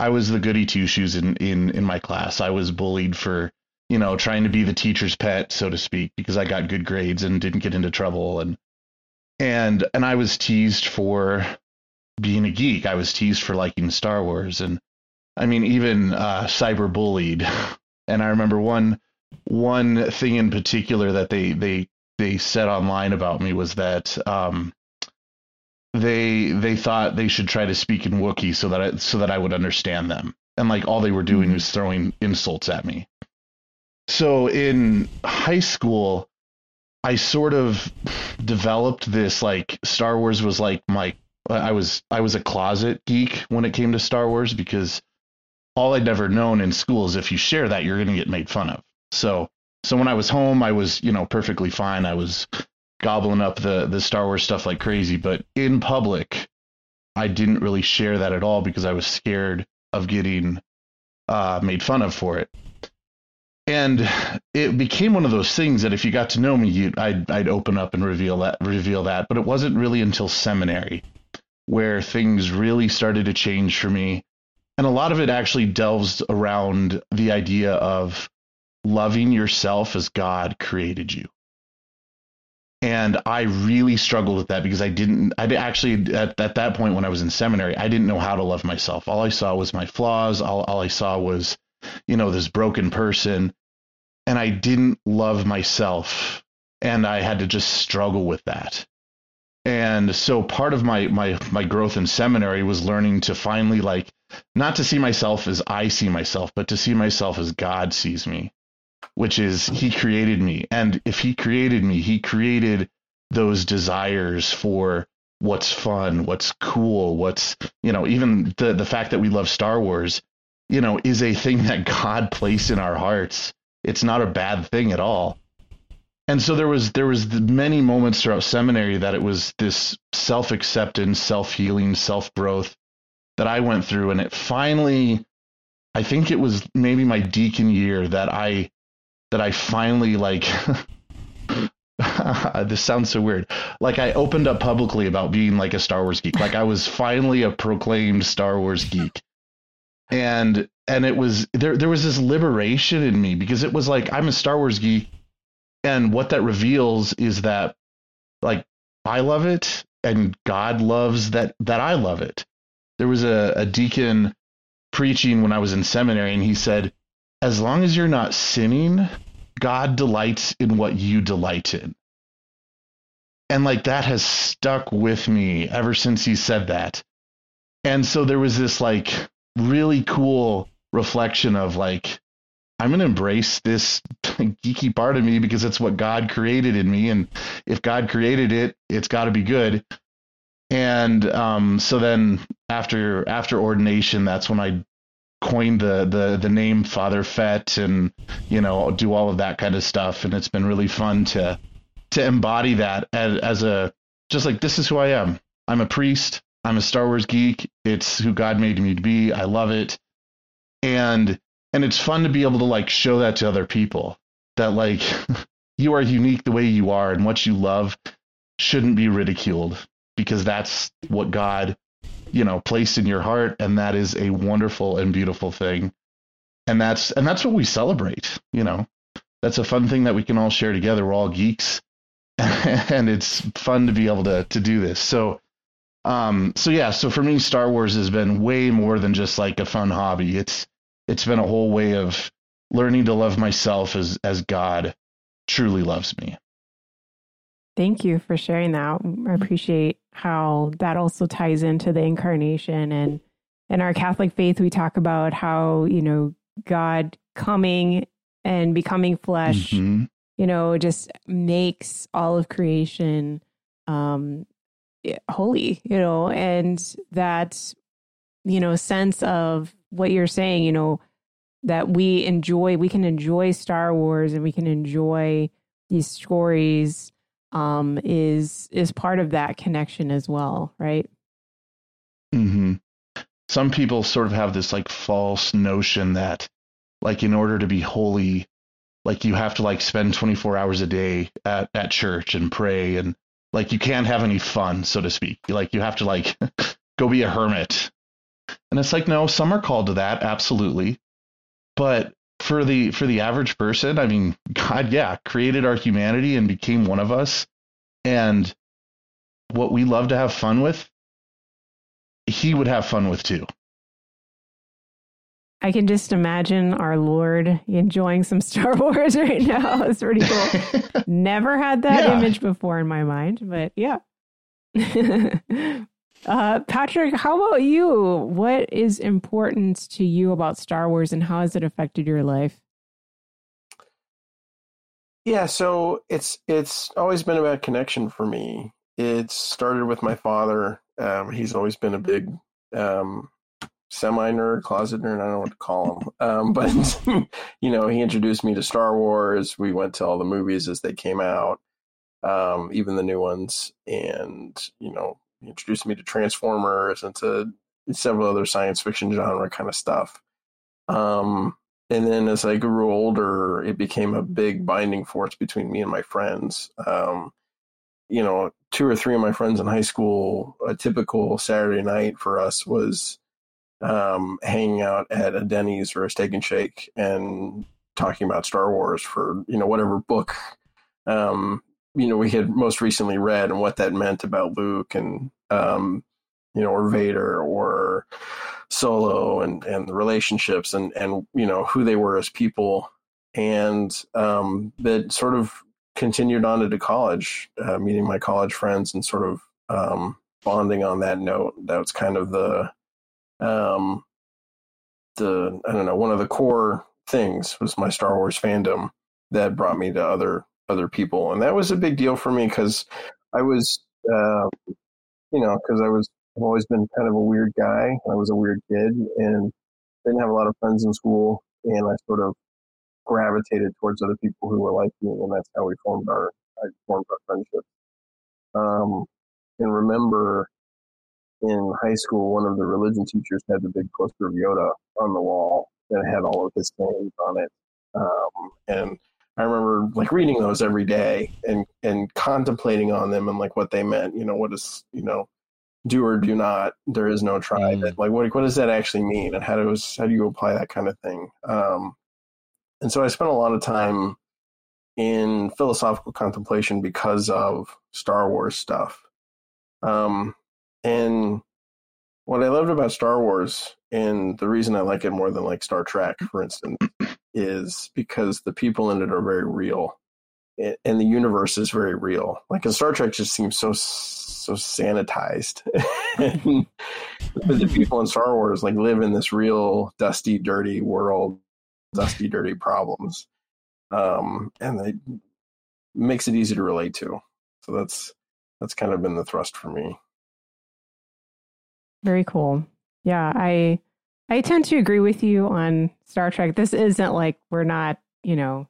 I was the goody two shoes in in in my class. I was bullied for you know trying to be the teacher's pet, so to speak, because I got good grades and didn't get into trouble and and and I was teased for being a geek. I was teased for liking Star Wars, and I mean, even uh, cyber bullied. And I remember one one thing in particular that they they they said online about me was that um, they they thought they should try to speak in Wookiee so that I, so that I would understand them, and like all they were doing was throwing insults at me. So in high school, I sort of developed this like Star Wars was like my I was I was a closet geek when it came to Star Wars because all I'd never known in school is if you share that you're going to get made fun of. So so when I was home, I was you know perfectly fine. I was gobbling up the the Star Wars stuff like crazy, but in public, I didn't really share that at all because I was scared of getting uh, made fun of for it. And it became one of those things that if you got to know me, I'd I'd open up and reveal that reveal that. But it wasn't really until seminary where things really started to change for me. And a lot of it actually delves around the idea of loving yourself as God created you and I really struggled with that because I didn't. I actually at, at that point when I was in seminary, I didn't know how to love myself. All I saw was my flaws. All, all I saw was, you know, this broken person, and I didn't love myself, and I had to just struggle with that. And so part of my my my growth in seminary was learning to finally like not to see myself as I see myself, but to see myself as God sees me which is he created me. And if he created me, he created those desires for what's fun, what's cool, what's, you know, even the, the fact that we love Star Wars, you know, is a thing that God placed in our hearts. It's not a bad thing at all. And so there was there was many moments throughout seminary that it was this self acceptance, self healing, self growth that I went through, and it finally, I think it was maybe my deacon year that I that I finally like this sounds so weird. Like I opened up publicly about being like a Star Wars geek. Like I was finally a proclaimed Star Wars geek. And and it was there there was this liberation in me because it was like I'm a Star Wars geek and what that reveals is that like I love it and God loves that that I love it. There was a, a deacon preaching when I was in seminary and he said as long as you're not sinning, God delights in what you delight in. And like that has stuck with me ever since he said that. And so there was this like really cool reflection of like, I'm going to embrace this geeky part of me because it's what God created in me. And if God created it, it's got to be good. And um, so then after after ordination, that's when I coined the the the name Father Fett and you know do all of that kind of stuff and it's been really fun to to embody that as, as a just like this is who I am. I'm a priest. I'm a Star Wars geek. It's who God made me to be. I love it. And and it's fun to be able to like show that to other people that like you are unique the way you are and what you love shouldn't be ridiculed because that's what God you know placed in your heart and that is a wonderful and beautiful thing. And that's and that's what we celebrate you know. That's a fun thing that we can all share together. We're all geeks and it's fun to be able to to do this. So um so yeah so for me star wars has been way more than just like a fun hobby. It's it's been a whole way of learning to love myself as as god truly loves me Thank you for sharing that. I appreciate how that also ties into the incarnation and in our Catholic faith we talk about how, you know, God coming and becoming flesh, mm-hmm. you know, just makes all of creation um holy, you know, and that you know, sense of what you're saying, you know, that we enjoy, we can enjoy Star Wars and we can enjoy these stories um, is is part of that connection as well, right? Hmm. Some people sort of have this like false notion that, like, in order to be holy, like you have to like spend 24 hours a day at at church and pray and like you can't have any fun, so to speak. Like you have to like go be a hermit. And it's like no, some are called to that, absolutely. But for the for the average person, I mean, God, yeah, created our humanity and became one of us, and what we love to have fun with, he would have fun with too. I can just imagine our Lord enjoying some Star Wars right now. It's pretty cool. Never had that Yeah. image before in my mind, but yeah. Uh, Patrick, how about you? What is important to you about Star Wars and how has it affected your life? Yeah, so it's it's always been about connection for me. It started with my father. Um, he's always been a big um, semi nerd, closet nerd. I don't know what to call him, um, but you know, he introduced me to Star Wars. We went to all the movies as they came out, um, even the new ones, and you know, introduced me to Transformers and to several other science fiction genre kind of stuff. Um, and then as I grew older, it became a big binding force between me and my friends. Um, you know, two or three of my friends in high school, a typical Saturday night for us was um, hanging out at a Denny's or a Steak and Shake and talking about Star Wars for you know whatever book um, you know we had most recently read and what that meant about Luke and um, you know or Vader or Solo and and the relationships and and you know who they were as people and um, that sort of continued on into college, uh, meeting my college friends and sort of um, bonding on that note. That was kind of the um, the I don't know one of the core things was my Star Wars fandom that brought me to other other people, and that was a big deal for me because I was uh, you know because I was I've always been kind of a weird guy. I was a weird kid and didn't have a lot of friends in school, and I sort of gravitated towards other people who were like me, and that's how we formed our I formed our friendship. Um, and remember in high school, one of the religion teachers had the big poster of Yoda on the wall that had all of his sayings on it. Um, and I remember like reading those every day and and contemplating on them and like what they meant. You know, what is you know, do or do not. There is no try. That like what what does that actually mean, and how does how do you apply that kind of thing? Um, and so I spent a lot of time in philosophical contemplation because of Star Wars stuff. Um, and what I loved about Star Wars, and the reason I like it more than like Star Trek, for instance, is because the people in it are very real, and the universe is very real. Like in Star Trek, just seems so so sanitized. but the people in Star Wars like live in this real dusty, dirty world, dusty, dirty problems, um, and it makes it easy to relate to. So that's that's kind of been the thrust for me. Very cool. Yeah, I I tend to agree with you on Star Trek. This isn't like we're not, you know,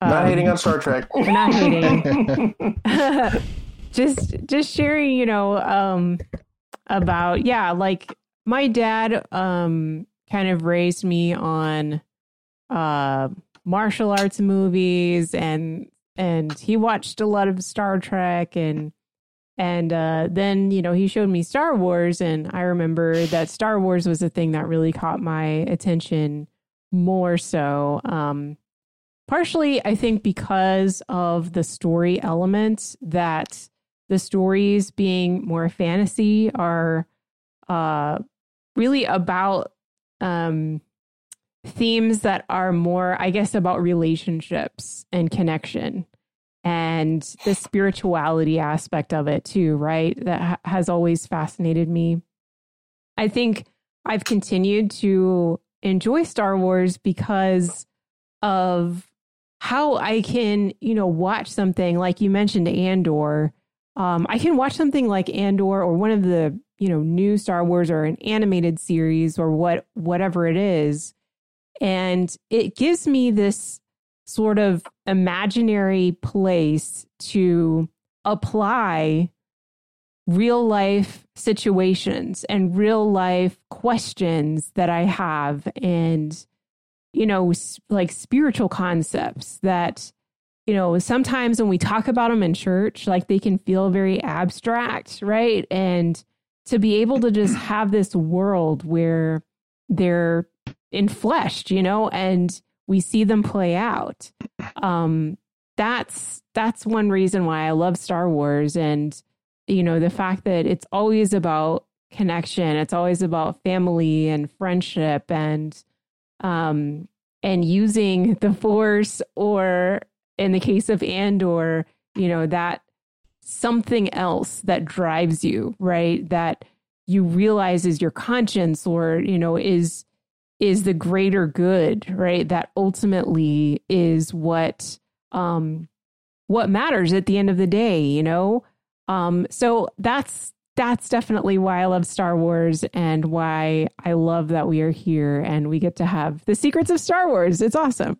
Not um, hating on Star Trek. We're not hating. just just sharing, you know, um about yeah, like my dad um kind of raised me on uh martial arts movies and and he watched a lot of Star Trek and and uh, then you know he showed me Star Wars, and I remember that Star Wars was the thing that really caught my attention more so. Um, partially, I think because of the story elements that the stories being more fantasy are uh, really about um, themes that are more, I guess, about relationships and connection and the spirituality aspect of it too, right? That ha- has always fascinated me. I think I've continued to enjoy Star Wars because of how I can, you know, watch something like you mentioned Andor. Um, I can watch something like Andor or one of the, you know, new Star Wars or an animated series or what whatever it is, and it gives me this sort of imaginary place to apply real life situations and real life questions that I have and you know like spiritual concepts that you know sometimes when we talk about them in church like they can feel very abstract right? And to be able to just have this world where they're enfleshed you know? And we see them play out um that's that's one reason why i love star wars and you know the fact that it's always about connection it's always about family and friendship and um, and using the force, or in the case of Andor, you know, that something else that drives you, right? That you realize is your conscience or, you know, is is the greater good, right? That ultimately is what um what matters at the end of the day, you know? Um so that's that's definitely why I love Star Wars and why I love that we are here and we get to have the secrets of Star Wars. It's awesome.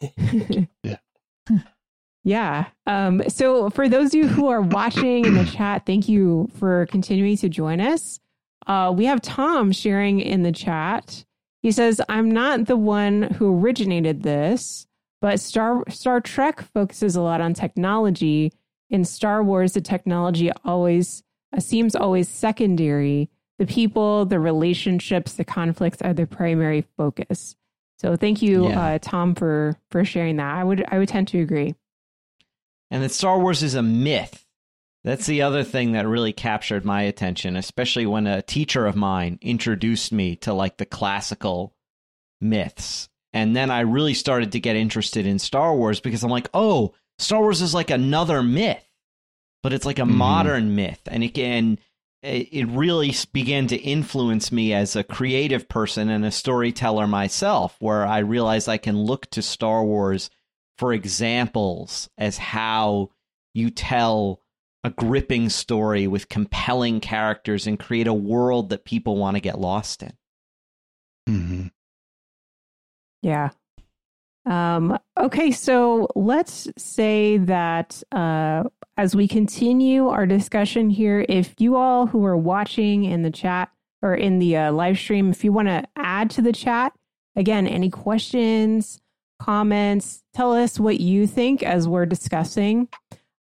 yeah. Yeah. Um, so for those of you who are watching in the chat, thank you for continuing to join us. Uh, we have Tom sharing in the chat. He says, I'm not the one who originated this, but Star Star Trek focuses a lot on technology. In Star Wars, the technology always uh, seems always secondary. The people, the relationships, the conflicts are the primary focus. So thank you, Yeah. uh, Tom, for for sharing that. I would I would tend to agree. and that Star Wars is a myth. That's the other thing that really captured my attention, especially when a teacher of mine introduced me to like the classical myths. And then I really started to get interested in Star Wars because I'm like, oh, Star Wars is like another myth, but it's like a mm-hmm. modern myth. And it can, it it really began to influence me as a creative person and a storyteller myself, where I realized I can look to Star Wars for examples as how you tell a gripping story with compelling characters and create a world that people want to get lost in. Mm-hmm. Yeah. Um, okay, so let's say that uh, as we continue our discussion here, if you all who are watching in the chat or in the uh, live stream, if you want to add to the chat, again, any questions, comments, tell us what you think as we're discussing.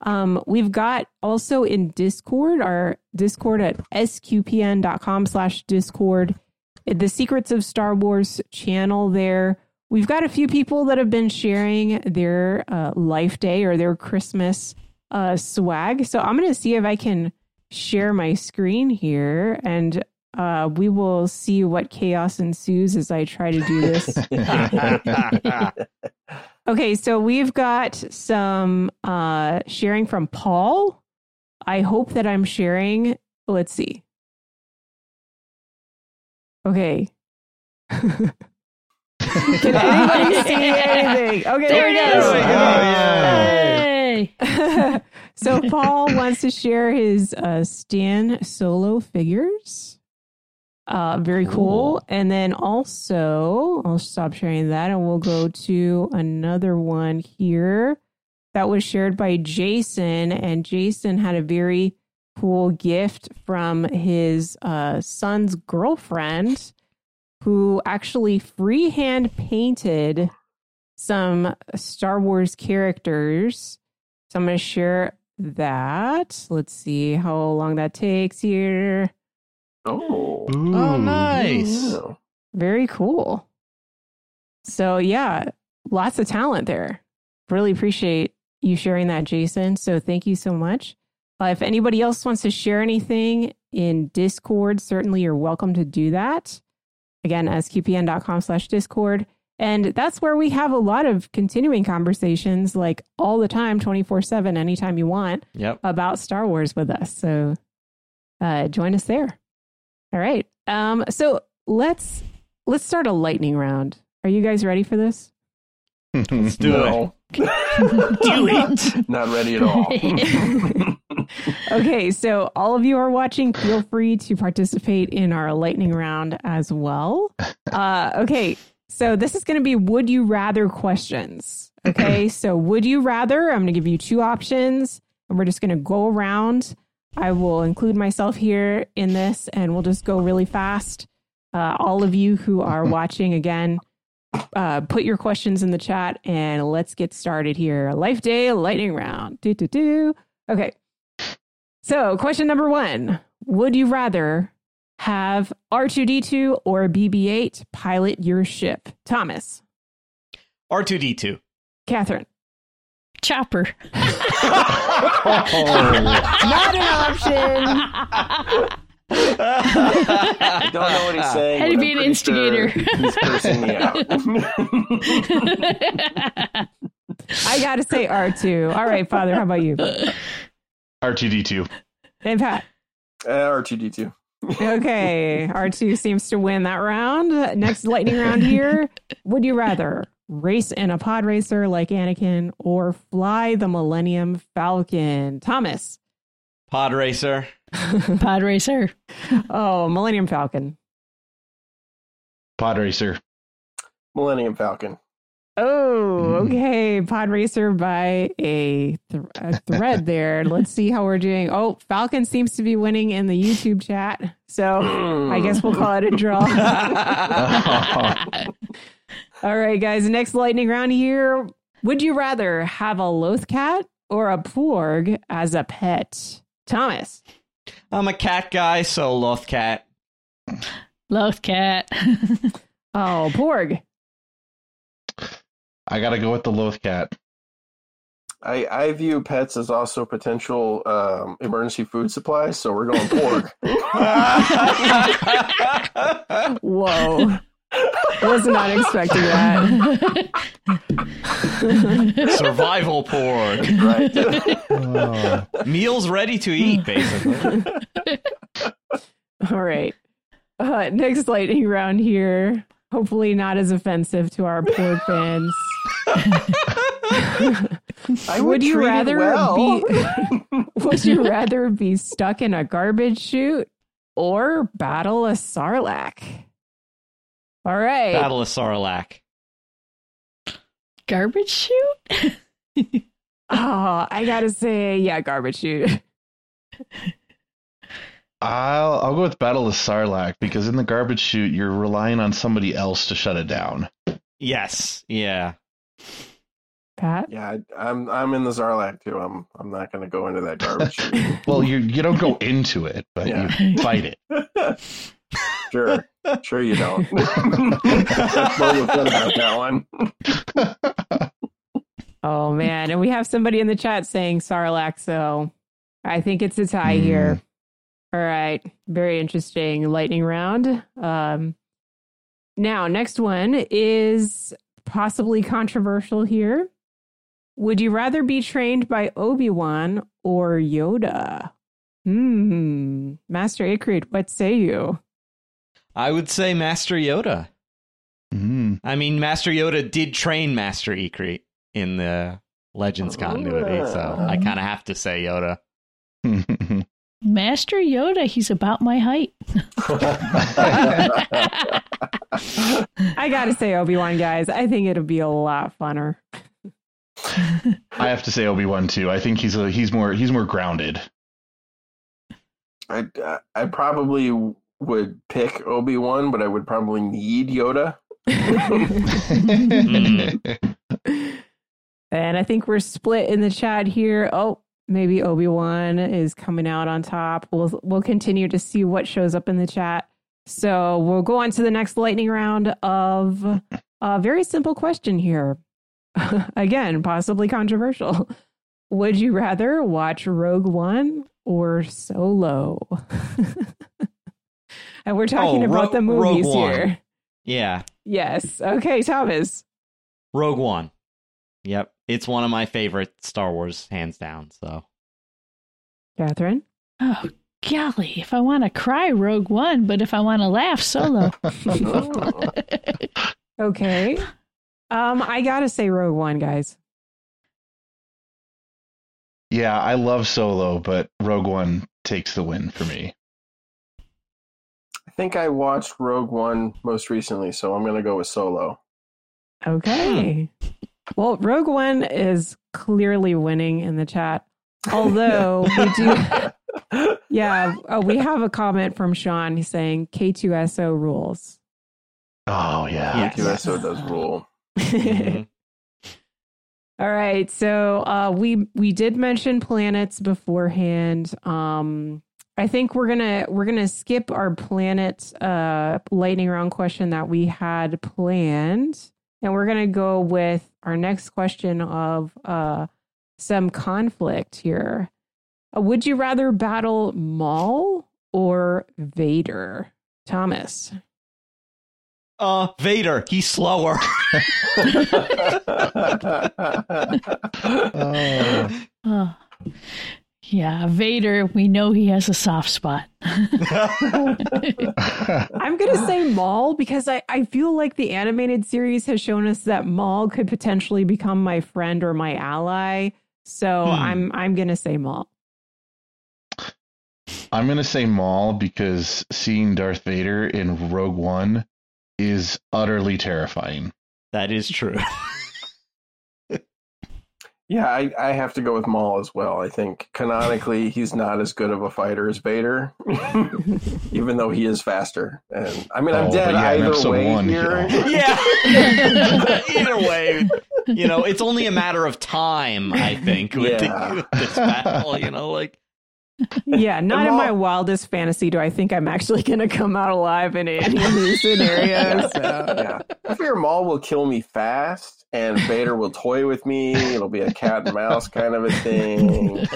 Um, we've got also in Discord, our Discord at sqpn.com slash Discord, the Secrets of Star Wars channel there. We've got a few people that have been sharing their uh, Life Day or their Christmas uh, swag. So I'm going to see if I can share my screen here and uh, we will see what chaos ensues as I try to do this. Okay, so we've got some uh sharing from Paul. I hope that I'm sharing. Let's see. Okay. Can anybody see anything? Okay, there, we go. Hey! so Paul wants to share his uh, Stan Solo figures. Uh, very cool. And then also, I'll stop sharing that and we'll go to another one here that was shared by Jason. And Jason had a very cool gift from his uh, son's girlfriend who actually freehand painted some Star Wars characters. So I'm going to share that. Let's see how long that takes here. Oh. Oh, nice. Yeah. Very cool. So, yeah, lots of talent there. Really appreciate you sharing that, Jason. So, thank you so much. Uh, if anybody else wants to share anything in Discord, certainly you're welcome to do that. Again, sqpn.com slash Discord. And that's where we have a lot of continuing conversations, like all the time, 24 7, anytime you want, Yep. about Star Wars with us. So uh, join us there. All right. Um, so let's let's start a lightning round. Are you guys ready for this? Let's do No. Do it. Not ready at all. Okay, so all of you are watching. Feel free to participate in our lightning round as well. Uh, okay, so this is going to be would you rather questions. Okay, so would you rather? I'm going to give you two options, and we're just going to go around. I will include myself here in this, and we'll just go really fast. Uh, all of you who are watching again, uh, put your questions in the chat, and let's get started here. Life Day lightning round. Do do do. Okay. So, question number one Would you rather have R2D2 or BB 8 pilot your ship? Thomas, R2D2. Kathryn, Chopper. not an option. I don't know what he's saying. Had to be I'm an pretty sure instigator. he's cursing me out. I got to say R2. All right, Father, how about you? R2D2. And Pat. Uh, R2D2. Okay, R2 seems to win that round. Next lightning round here. Would you rather race in a pod racer like Anakin or fly the Millennium Falcon? Thomas. Pod racer. Pod racer. Oh, Millennium Falcon. Pod racer. Millennium Falcon. Oh, mm. okay. Pod racer by a, th- a thread there. Let's see how we're doing. Oh, Falcon seems to be winning in the YouTube chat. So I guess we'll call it a draw. All right, guys. Next lightning round here. Would you rather have a loth cat or a porg as a pet? Thomas. I'm a cat guy, so loth cat. Loth cat. oh, porg. I gotta go with the Loth cat. I, I view pets as also potential um, emergency food supplies, so we're going porg. Whoa. Was not expecting that. Survival porg, Right. Meals ready to eat, basically. All right. Uh, next lightning round here. Hopefully not as offensive to our poor fans. I would you treat it rather well. be would you rather be stuck in a garbage chute or battle a sarlacc? All right. Battle of Sarlacc. Garbage chute? Oh, I gotta say, yeah, garbage chute. I'll I'll go with Battle of Sarlacc because in the garbage chute you're relying on somebody else to shut it down. Yes. Yeah. Pat? Yeah, I, I'm I'm in the Sarlacc too. I'm I'm not going to go into that garbage. chute. Well, you you don't go into it, but Yeah. you fight it. sure, sure you don't. That's Boba Fett about that one. Oh man, and we have somebody in the chat saying sarlacc, so I think it's a tie here. All right, very interesting lightning round. Um, now, next one is possibly controversial here. Would you rather be trained by Obi Wan or Yoda? Hmm, Master Ikrit, what say you? I would say Master Yoda. Mm. I mean, Master Yoda did train Master Ikrit in the Legends continuity, so I kind of have to say Yoda. Master Yoda, he's about my height. I gotta say Obi Wan, guys. I think it'll be a lot funner. I have to say Obi Wan too. I think he's a, he's more he's more grounded. I I probably would pick Obi Wan, but I would probably need Yoda. And I think we're split in the chat here. Oh, maybe Obi Wan is coming out on top. We'll we'll continue to see what shows up in the chat. So we'll go on to the next lightning round of a very simple question here. Again, possibly controversial. Would you rather watch Rogue One or Solo? And we're talking Oh, about Ro- the movies here. Yeah, Yes. Okay, Thomas. Rogue One. Yep, it's one of my favorite Star Wars, hands down. So Kathryn. Oh, golly. If I want to cry, Rogue One, but if I want to laugh, Solo. Okay. Um, I gotta say Rogue One, guys. Yeah, I love Solo, but Rogue One takes the win for me. I think I watched Rogue One most recently, so I'm going to go with Solo. Okay. Well, Rogue One is clearly winning in the chat. Although we do, yeah, oh, we have a comment from Sean saying K2SO rules. Oh yeah. Yes. K2SO does rule. All right, so uh, we we did mention planets beforehand. Um, I think we're gonna we're gonna skip our planet uh, lightning round question that we had planned, and we're gonna go with our next question of uh, some conflict here. Uh, would you rather battle Maul or Vader? Thomas. Uh, Vader, he's slower. Oh. Yeah, Vader, we know he has a soft spot. I'm going to say Maul because I, I feel like the animated series has shown us that Maul could potentially become my friend or my ally. So Hmm. I'm I'm going to say Maul. I'm gonna say Maul because seeing Darth Vader in Rogue One is utterly terrifying. That is true. Yeah, I, I have to go with Maul as well. I think canonically he's not as good of a fighter as Vader, even though he is faster. And I mean, I'm Oh, dead yeah, either way one, here. yeah. Either way, you know, it's only a matter of time, I think, with, Yeah. the, with this battle, you know, like Yeah, not in my wildest fantasy do I think I'm actually going to come out alive in any of these scenarios. So. yeah, I fear Maul will kill me fast, and Vader will toy with me. It'll be a cat and mouse kind of a thing.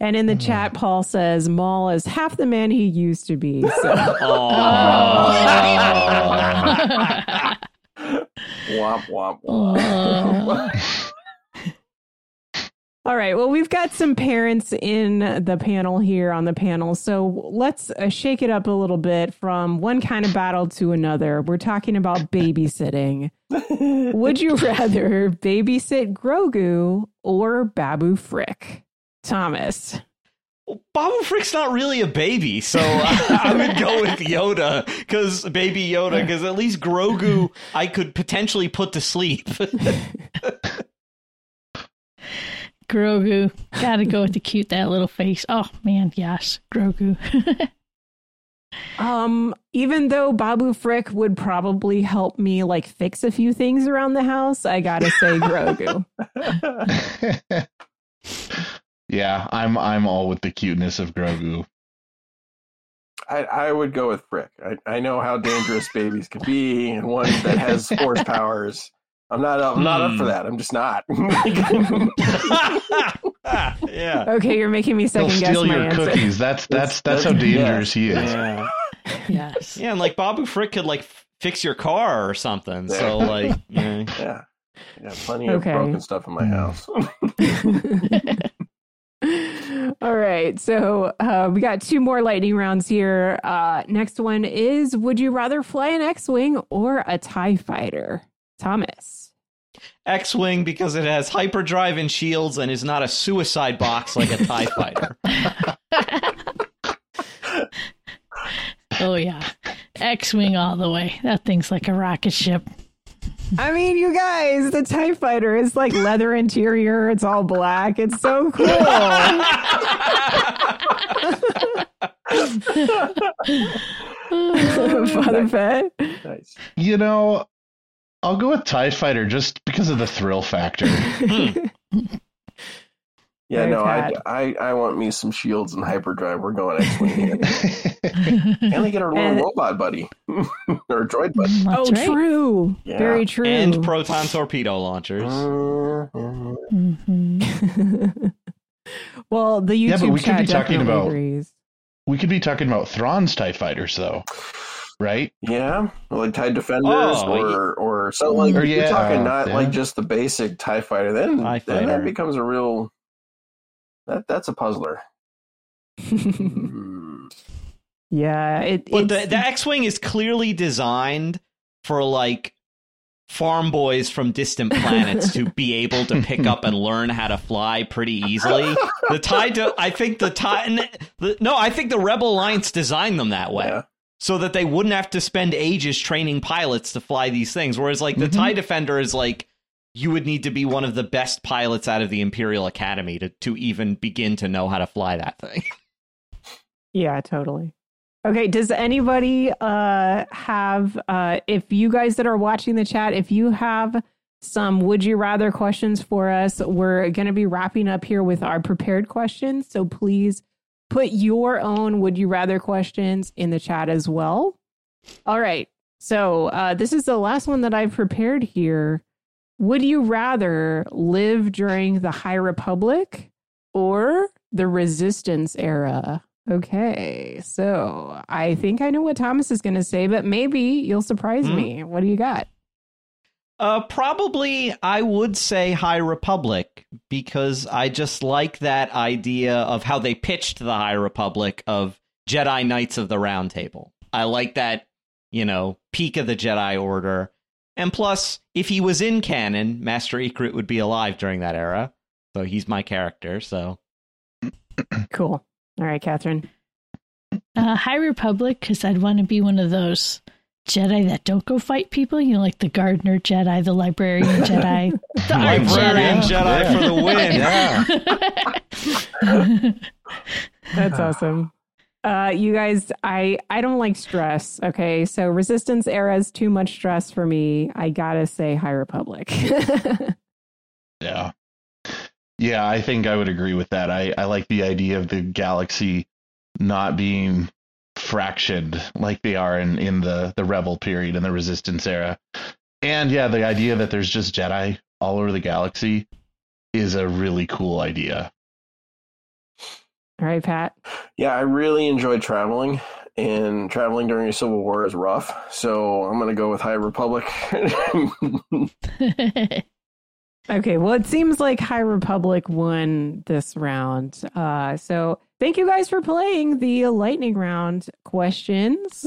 And in the chat, hmm. Paul says Maul is half the man he used to be. So. Womp womp womp. All right. Well, we've got some parents in the panel here on the panel. So let's uh, shake it up a little bit from one kind of battle to another. We're talking about babysitting. Would you rather babysit Grogu or Babu Frick? Thomas. Babu Frick's not really a baby, so I, I would go with Yoda because baby Yoda, because at least Grogu I could potentially put to sleep. Grogu. Gotta go with the cute, that little face. Oh, man, yes. Grogu. Um, even though Babu Frick would probably help me like fix a few things around the house, I gotta say Grogu. yeah, I'm I'm all with the cuteness of Grogu. I, I would go with Frick. I, I know how dangerous babies can be, and one that has force powers. I'm not I'm not up for that. I'm just not. yeah. Okay, you're making me second He'll second guess steal my your answer. cookies. That's that's that's how That's- dangerous he is. Yeah. yes. Yeah, and like Babu Frick could like f- fix your car or something. So like, yeah. Yeah. Yeah, plenty of Okay. broken stuff in my house. All right, so uh, we got two more lightning rounds here. Uh, next one is: Would you rather fly an X-wing or a Tie Fighter? Thomas. X-wing because it has hyperdrive and shields and is not a suicide box like a Tie Fighter. Oh, yeah. X Wing all the way. That thing's like a rocket ship. I mean, you guys, the Tie Fighter is like leather interior. It's all black. It's so cool. Father Fett. nice. You know, I'll go with Tie Fighter just because of the thrill factor. Yeah, Very no, I, I I want me some shields and hyperdrive. We're going X-wing and we get our little And- robot buddy or droid buddy. oh, right. true. Yeah. Very true. and proton torpedo launchers. Mhm. well, the YouTube Yeah, but we could be talking about- agrees. we could be talking about Thrawn's Tie Fighters, though, right? Yeah, like TIE Defenders Oh, or or so like Or you're talking not yeah. like just the basic TIE fighter. Then TIE then that becomes a real that that's a puzzler. Hmm. yeah, it, But the, it's- the X-wing is clearly designed for like farm boys from distant planets to be able to pick up and learn how to fly pretty easily. The tie, do, I think the tie, the, no, I think the Rebel Alliance designed them that way. Yeah. So that they wouldn't have to spend ages training pilots to fly these things. Whereas, like, the Mhm. TIE Defender is like, you would need to be one of the best pilots out of the Imperial Academy to, to even begin to know how to fly that thing. Yeah, totally. Okay, does anybody uh have uh if you guys that are watching the chat, if you have some would you rather questions for us, we're going to be wrapping up here with our prepared questions, so please put your own would you rather questions in the chat as well. All right. So, uh this is the last one that I've prepared here. Would you rather live during the High Republic or the Resistance era? Okay, so I think I know what Thomas is going to say, but maybe you'll surprise Hmm? me. What do you got? Uh, probably I would say High Republic because I just like that idea of how they pitched the High Republic of Jedi Knights of the Round Table. I like that, you know, peak of the Jedi Order. And plus, if he was in canon, Master Ikrit would be alive during that era. So he's my character, so. Cool. All right, Kathryn. Uh, High Republic, because I'd want to be one of those Jedi that don't go fight people. You know, like the gardener Jedi, the librarian Jedi, the art Librarian Jedi. Jedi for the win. That's awesome. Uh, you guys, I I don't like stress. Okay, so Resistance era is too much stress for me. I gotta say High Republic. Yeah. Yeah, I think I would agree with that. I, I like the idea of the galaxy not being fractioned like they are in, in the, the rebel period and the resistance era. And yeah, the idea that there's just Jedi all over the galaxy is a really cool idea. All right, Pat. Yeah, I really enjoy traveling, and traveling during a civil war is rough. So I'm going to go with High Republic. Okay, well, it seems like High Republic won this round. Uh, so thank you guys for playing the lightning round questions.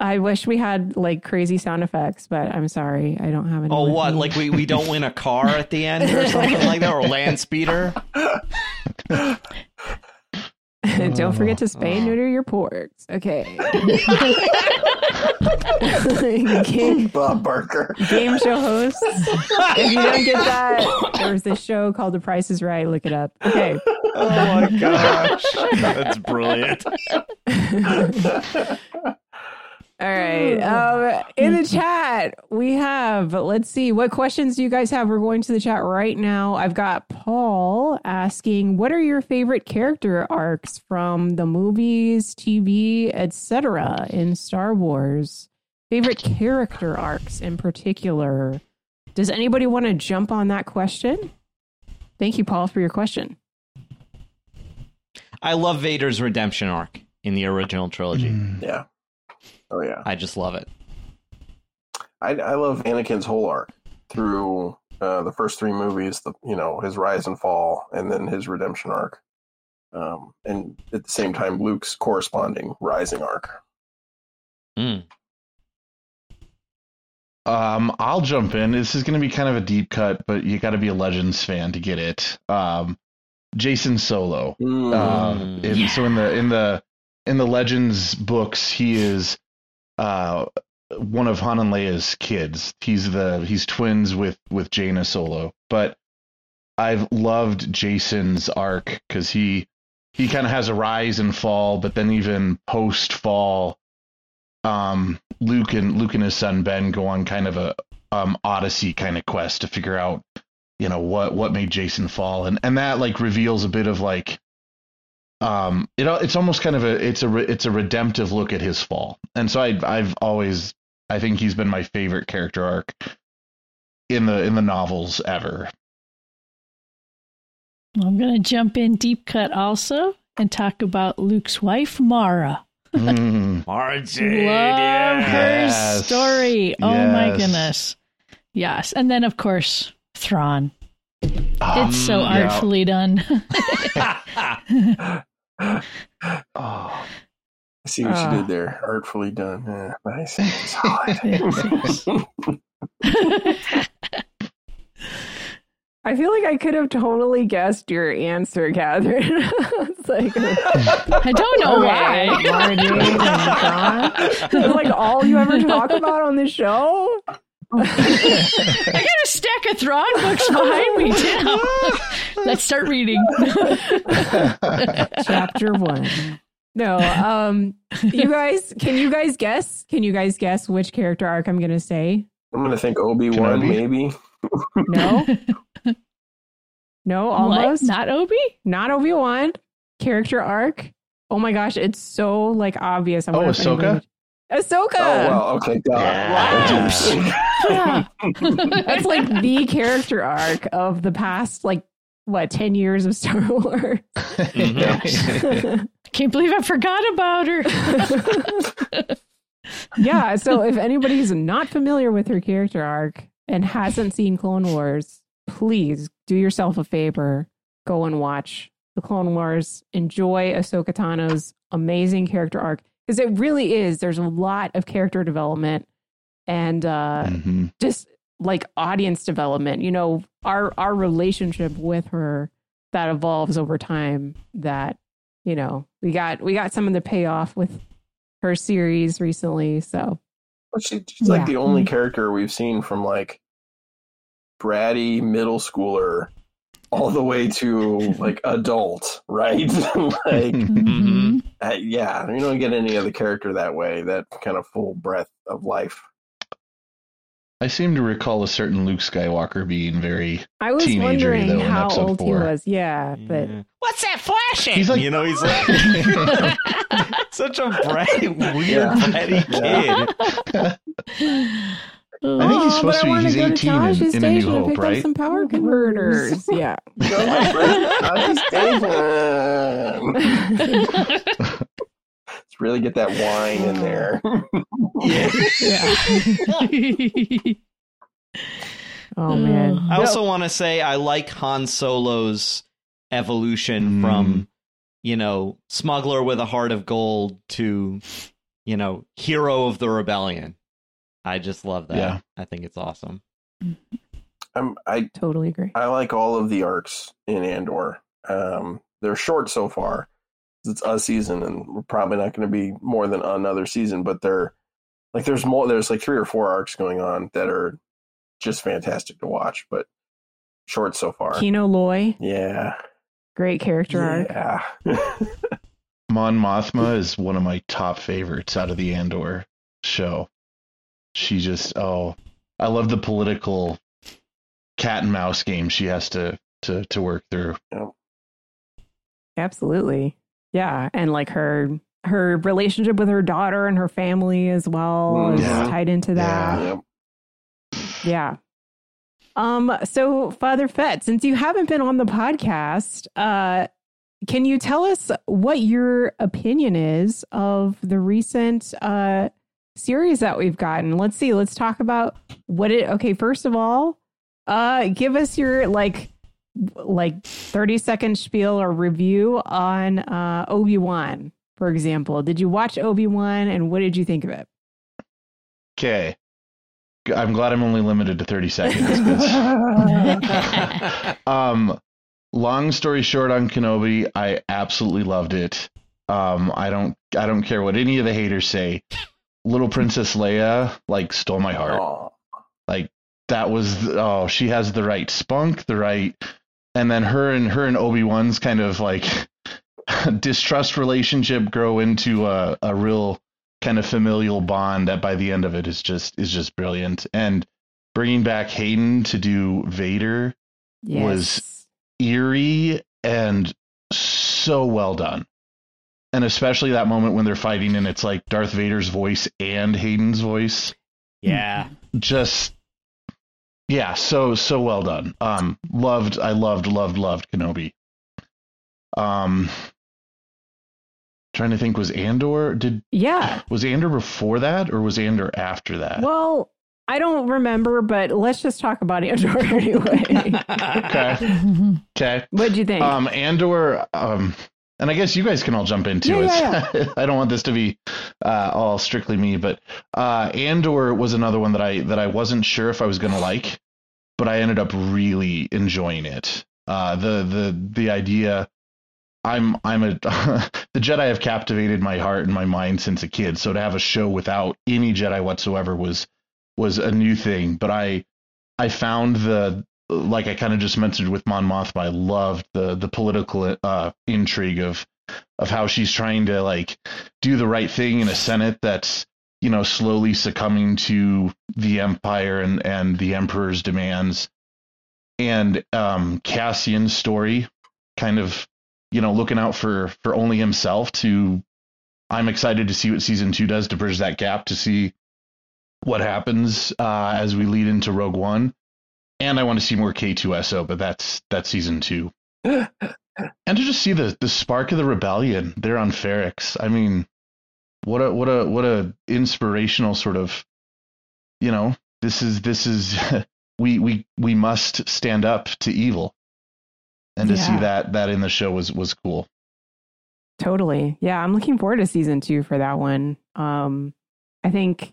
I wish we had like crazy sound effects, but I'm sorry, I don't have any. Oh, what? me. Like we, we don't win a car at the end or something like that, or land speeder? don't forget to spay and neuter your porgs. Okay. game, Bob Barker. game show hosts. If you don't get that, there's this show called The Price is Right. Look it up. Okay. Oh my gosh. That's brilliant. All right. Um, in the chat, we have, let's see, what questions do you guys have? We're going to the chat right now. I've got Paul asking, what are your favorite character arcs from the movies, TV, etc. in Star Wars? Favorite character arcs in particular. Does anybody want to jump on that question? Thank you, Paul, for your question. I love Vader's redemption arc in the original trilogy. Yeah. Oh yeah. I just love it. I, I love Anakin's whole arc through uh, the first three movies. The you know his rise and fall, and then his redemption arc, um, and at the same time Luke's corresponding rising arc. Mm. Um, I'll jump in. This is going to be kind of a deep cut, but you got to be a Legends fan to get it. Um, Jacen Solo. Um, in, So in the in the in the Legends books, he is uh, one of Han and Leia's kids. He's the he's twins with with Jaina Solo. But I've loved Jacen's arc because he he kind of has a rise and fall, but then even post fall, um, Luke and Luke and his son Ben go on kind of a um Odyssey kind of quest to figure out you know what what made Jacen fall, and and that like reveals a bit of like um it it's almost kind of a it's a it's a redemptive look at his fall, and so I I've always I think he's been my favorite character arc in the in the novels ever. I'm going to jump in deep cut also and talk about Luke's wife, Mara. Mm. Margie. Love her story. Oh my goodness. Yes. And then, of course, Thrawn. Um, it's so yeah. artfully done. Oh, I see what Ah. you did there. Artfully done. Yeah, nice. Solid. I feel like I could have totally guessed your answer, Kathryn. it's like, I don't know okay, why. Margie and Thrawn. It's like all you ever talk about on the show. I got a stack of Thrawn books behind me, too. Let's start reading. Chapter one. No, um, you guys, can you guys guess? Can you guys guess which character arc I'm going to say? I'm gonna think Obi Wan maybe. No, no, almost What? Not Obi? not Obi Wan character arc. Oh my gosh, it's so like obvious. I Oh, wonder if Ahsoka? Anybody- Ahsoka. Oh well, okay, duh. Yeah. Yeah. That's like the character arc of the past, like what, ten years of Star Wars. Mhm. Can't believe I forgot about her. yeah, so if anybody's not familiar with her character arc and hasn't seen Clone Wars, please do yourself a favor. Go and watch the Clone Wars. Enjoy Ahsoka Tano's amazing character arc because it really is. There's a lot of character development and uh, mm-hmm. just like audience development. You know, our our relationship with her that evolves over time. That you know, we got we got some of the payoff with her series recently. So well, she, she's yeah. like the only character we've seen from like bratty middle schooler all the way to like adult, right? like, mm-hmm. uh, yeah, you don't get any other character that way. That kind of full breadth of life. I seem to recall a certain Luke Skywalker being very. I was wondering though, how old four. he was. Yeah, but yeah. what's that flashing? He's like, you know, he's like such a bright, weird, yeah. kid. I think he's supposed to be. He's 18 in, in A New Hope, right? Some power converters. yeah. Let's really get that wine in there. yeah. oh man. I also want to say I like Han Solo's evolution mm. from, you know, smuggler with a heart of gold to, you know, hero of the rebellion. I just love that. Yeah. I think it's awesome. I'm, I totally agree. I like all of the arcs in Andor. Um, they're short so far. It's a season, and we're probably not going to be more than another season. But they're like there's more. There's like three or four arcs going on that are just fantastic to watch. But short so far. Kino Loy. Yeah. Great character arc. Yeah. Mon Mothma is one of my top favorites out of the Andor show she just oh I love the political cat and mouse game she has to to to work through. Absolutely. Yeah, and like her her relationship with her daughter and her family as well mm, is yeah. tied into that. Yeah. yeah. Um so Father Fett, since you haven't been on the podcast, uh can you tell us what your opinion is of the recent uh series that we've gotten. Let's see. Let's talk about what it. Okay, first of all, uh, give us your like like 30 second spiel or review on uh Obi-Wan, for example. Did you watch Obi-Wan and what did you think of it? Okay. I'm glad I'm only limited to 30 seconds. um long story short on Kenobi, I absolutely loved it. Um I don't I don't care what any of the haters say little Princess Leia like stole my heart. Aww. Like that was oh, she has the right spunk, the right, and then her and her and Obi Wan's kind of like distrust relationship grow into a, a real kind of familial bond that by the end of it is just is just brilliant. And bringing back Hayden to do Vader yes. was eerie and so well done and especially that moment when they're fighting and it's like Darth Vader's voice and Hayden's voice. Yeah. Just yeah, so so well done. Um loved I loved loved loved Kenobi. Um trying to think was Andor did Yeah. Was Andor before that or was Andor after that? Well, I don't remember, but let's just talk about Andor anyway. okay. Okay. What'd you think? Um Andor um and I guess you guys can all jump into yeah, it. Yeah. I don't want this to be uh, all strictly me, but uh, Andor was another one that I that I wasn't sure if I was going to like, but I ended up really enjoying it. Uh, the the the idea. I'm I'm a the Jedi have captivated my heart and my mind since a kid. So to have a show without any Jedi whatsoever was was a new thing. But I I found the like I kind of just mentioned with Mon Mothma, I loved the the political uh, intrigue of of how she's trying to like do the right thing in a Senate that's you know slowly succumbing to the Empire and and the Emperor's demands, and um, Cassian's story, kind of you know looking out for for only himself. To I'm excited to see what season two does to bridge that gap to see what happens uh, as we lead into Rogue One and I want to see more K2SO, but that's that's season two. and to just see the the spark of the rebellion there on Ferrix. I mean, what a what a what a inspirational sort of, you know, this is this is we we we must stand up to evil, and to see that that in the show was was cool. Totally. Yeah, I'm looking forward to season two for that one. Um, I think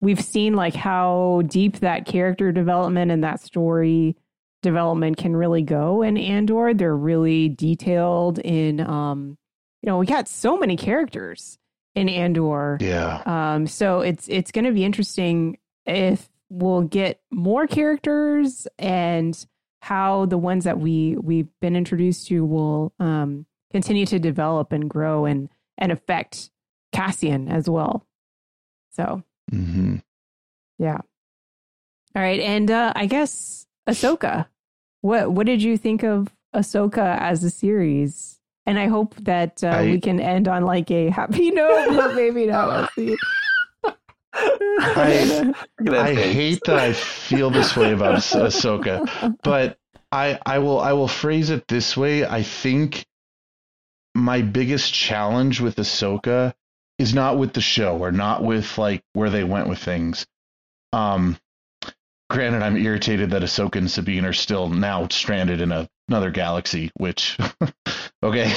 we've seen like how deep that character development and that story development can really go in Andor. They're really detailed in um, you know, we got so many characters in Andor. Yeah. Um, so it's it's gonna be interesting if we'll get more characters and how the ones that we we've been introduced to will um continue to develop and grow and and affect Cassian as well. So hmm yeah. All right, and uh, I guess Ahsoka. What what did you think of Ahsoka as a series? And I hope that uh, I- we can end on like a happy note, but maybe not. We'll see. I I hate that I feel this way about Ah- Ahsoka, but I I will I will phrase it this way. I think my biggest challenge with Ahsoka is not with the show or not with like where they went with things. Um, granted, I'm irritated that Ahsoka and Sabine are still now stranded in a, another galaxy, which okay,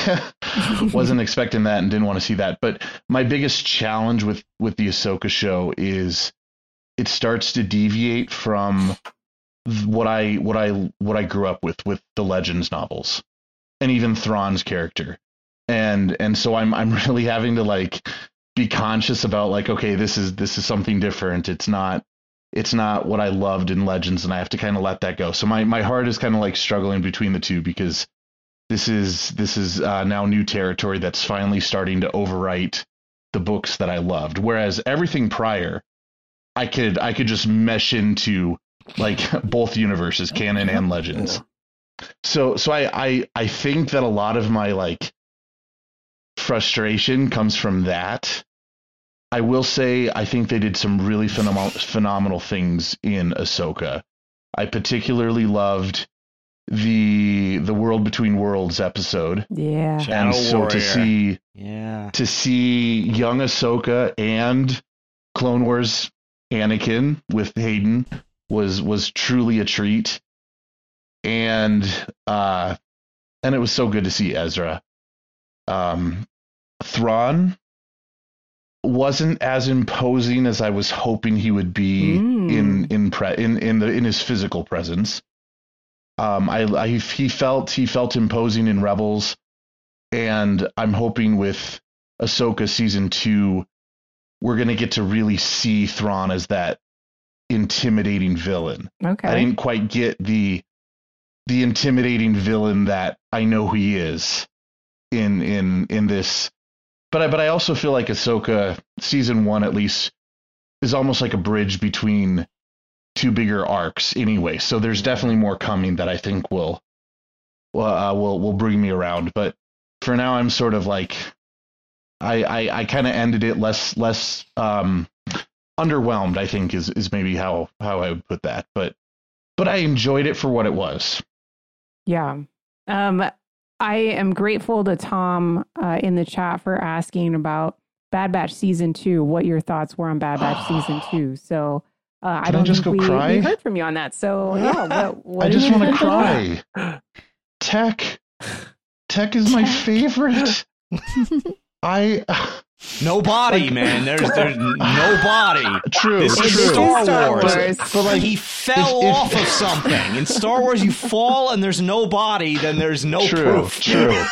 wasn't expecting that and didn't want to see that. But my biggest challenge with with the Ahsoka show is it starts to deviate from what I what I what I grew up with with the Legends novels and even Thrawn's character. And and so I'm I'm really having to like be conscious about like okay this is this is something different. It's not it's not what I loved in Legends and I have to kind of let that go. So my my heart is kind of like struggling between the two because this is this is uh, now new territory that's finally starting to overwrite the books that I loved. Whereas everything prior I could I could just mesh into like both universes, canon and legends. So so I, I I think that a lot of my like frustration comes from that. I will say I think they did some really phenomenal phenomenal things in Ahsoka. I particularly loved the the World Between Worlds episode. Yeah. Shadow and so Warrior. to see Yeah. to see young Ahsoka and Clone Wars Anakin with Hayden was was truly a treat. And uh and it was so good to see Ezra. Um Thrawn wasn't as imposing as I was hoping he would be in in pre- in in the in his physical presence. Um, I, I he felt he felt imposing in Rebels, and I'm hoping with Ahsoka season two, we're gonna get to really see Thrawn as that intimidating villain. Okay. I didn't quite get the the intimidating villain that I know he is in in in this. But I but I also feel like Ahsoka season one at least is almost like a bridge between two bigger arcs anyway. So there's definitely more coming that I think will uh, will will bring me around. But for now, I'm sort of like I I, I kind of ended it less less um underwhelmed. I think is is maybe how how I would put that. But but I enjoyed it for what it was. Yeah. Um, I am grateful to Tom uh, in the chat for asking about Bad Batch season two. What your thoughts were on Bad Batch season two? So uh, I don't just think go we, cry? we heard from you on that. So yeah, what, what I just want to cry. Tech, Tech is my favorite. I No body, man. There's there's no body. True, This is true. Star, Star Wars. Wars. But, like, he fell if- if- off of something. In Star Wars, you fall and there's no body, then there's no true, proof. true,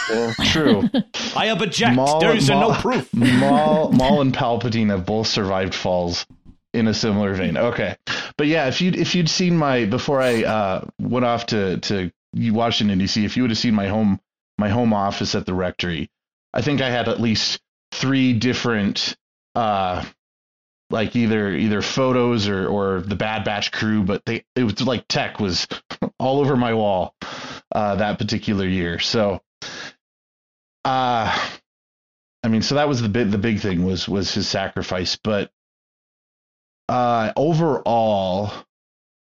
true. I object. Maul, there's Maul, no proof. Maul, Maul and Palpatine have both survived falls in a similar vein. Okay, but yeah, if you if you'd seen my before I uh, went off to to Washington D.C., if you would have seen my home my home office at the rectory, I think I had at least three different uh like either either photos or or the Bad Batch crew, but they it was like tech was all over my wall uh, that particular year. So, uh I mean, so that was the bit the big thing was was his sacrifice, but uh overall,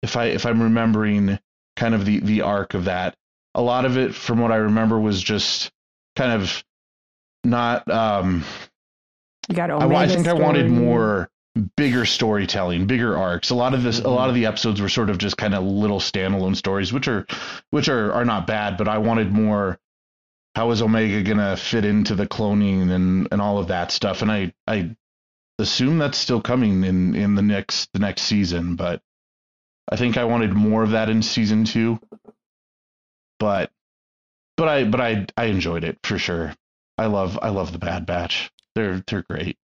if I if I'm remembering kind of the the arc of that, a lot of it, from what I remember, was just kind of not. Um, You got I, I think I wanted more bigger storytelling, bigger arcs. A lot of this, a lot of the episodes were sort of just kind of little standalone stories, which are, which are are not bad. But I wanted more. How is Omega gonna fit into the cloning and and all of that stuff? And I I assume that's still coming in in the next the next season, but I think I wanted more of that in season two. But but I but I I enjoyed it for sure. I love I love the Bad Batch. They're they're great.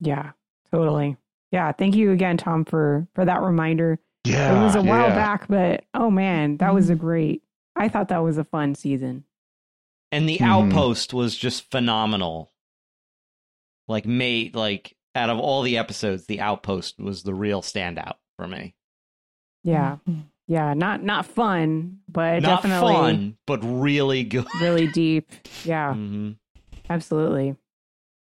Yeah, totally. Yeah, thank you again, Tom, for for that reminder. Yeah, it was a while yeah. back, but oh man, that was a great. I thought that was a fun season. And the Mhm. outpost was just phenomenal. Like made like out of all the episodes, the outpost was the real standout for me. Yeah, yeah, not not fun, but Not definitely fun, but really good. really deep. Yeah, hmm absolutely.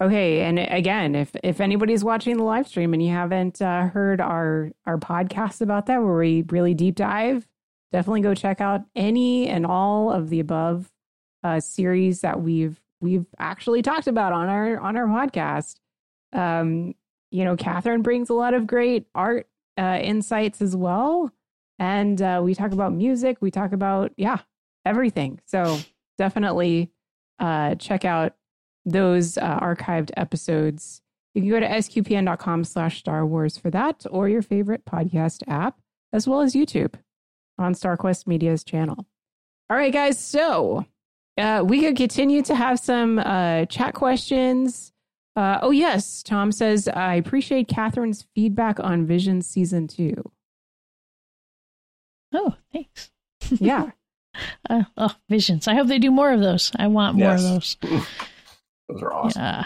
Okay, and again, if if anybody's watching the live stream and you haven't uh, heard our our podcast about that, where we really deep dive, definitely go check out any and all of the above uh, series that we've we've actually talked about on our on our podcast. Um, you know, Kathryn brings a lot of great art uh, insights as well, and uh, we talk about music. We talk about yeah everything. So definitely uh, check out those uh, archived episodes. You can go to sqpn.com slash Star Wars for that or your favorite podcast app, as well as YouTube on StarQuest Media's channel. All right, guys. So uh, we could continue to have some uh, chat questions. Uh, oh, yes. Tom says, I appreciate Kathryn's feedback on Vision Season 2. Oh, thanks. Yeah. Uh, oh, visions. I hope they do more of those. I want more of those. Those are awesome. Yeah.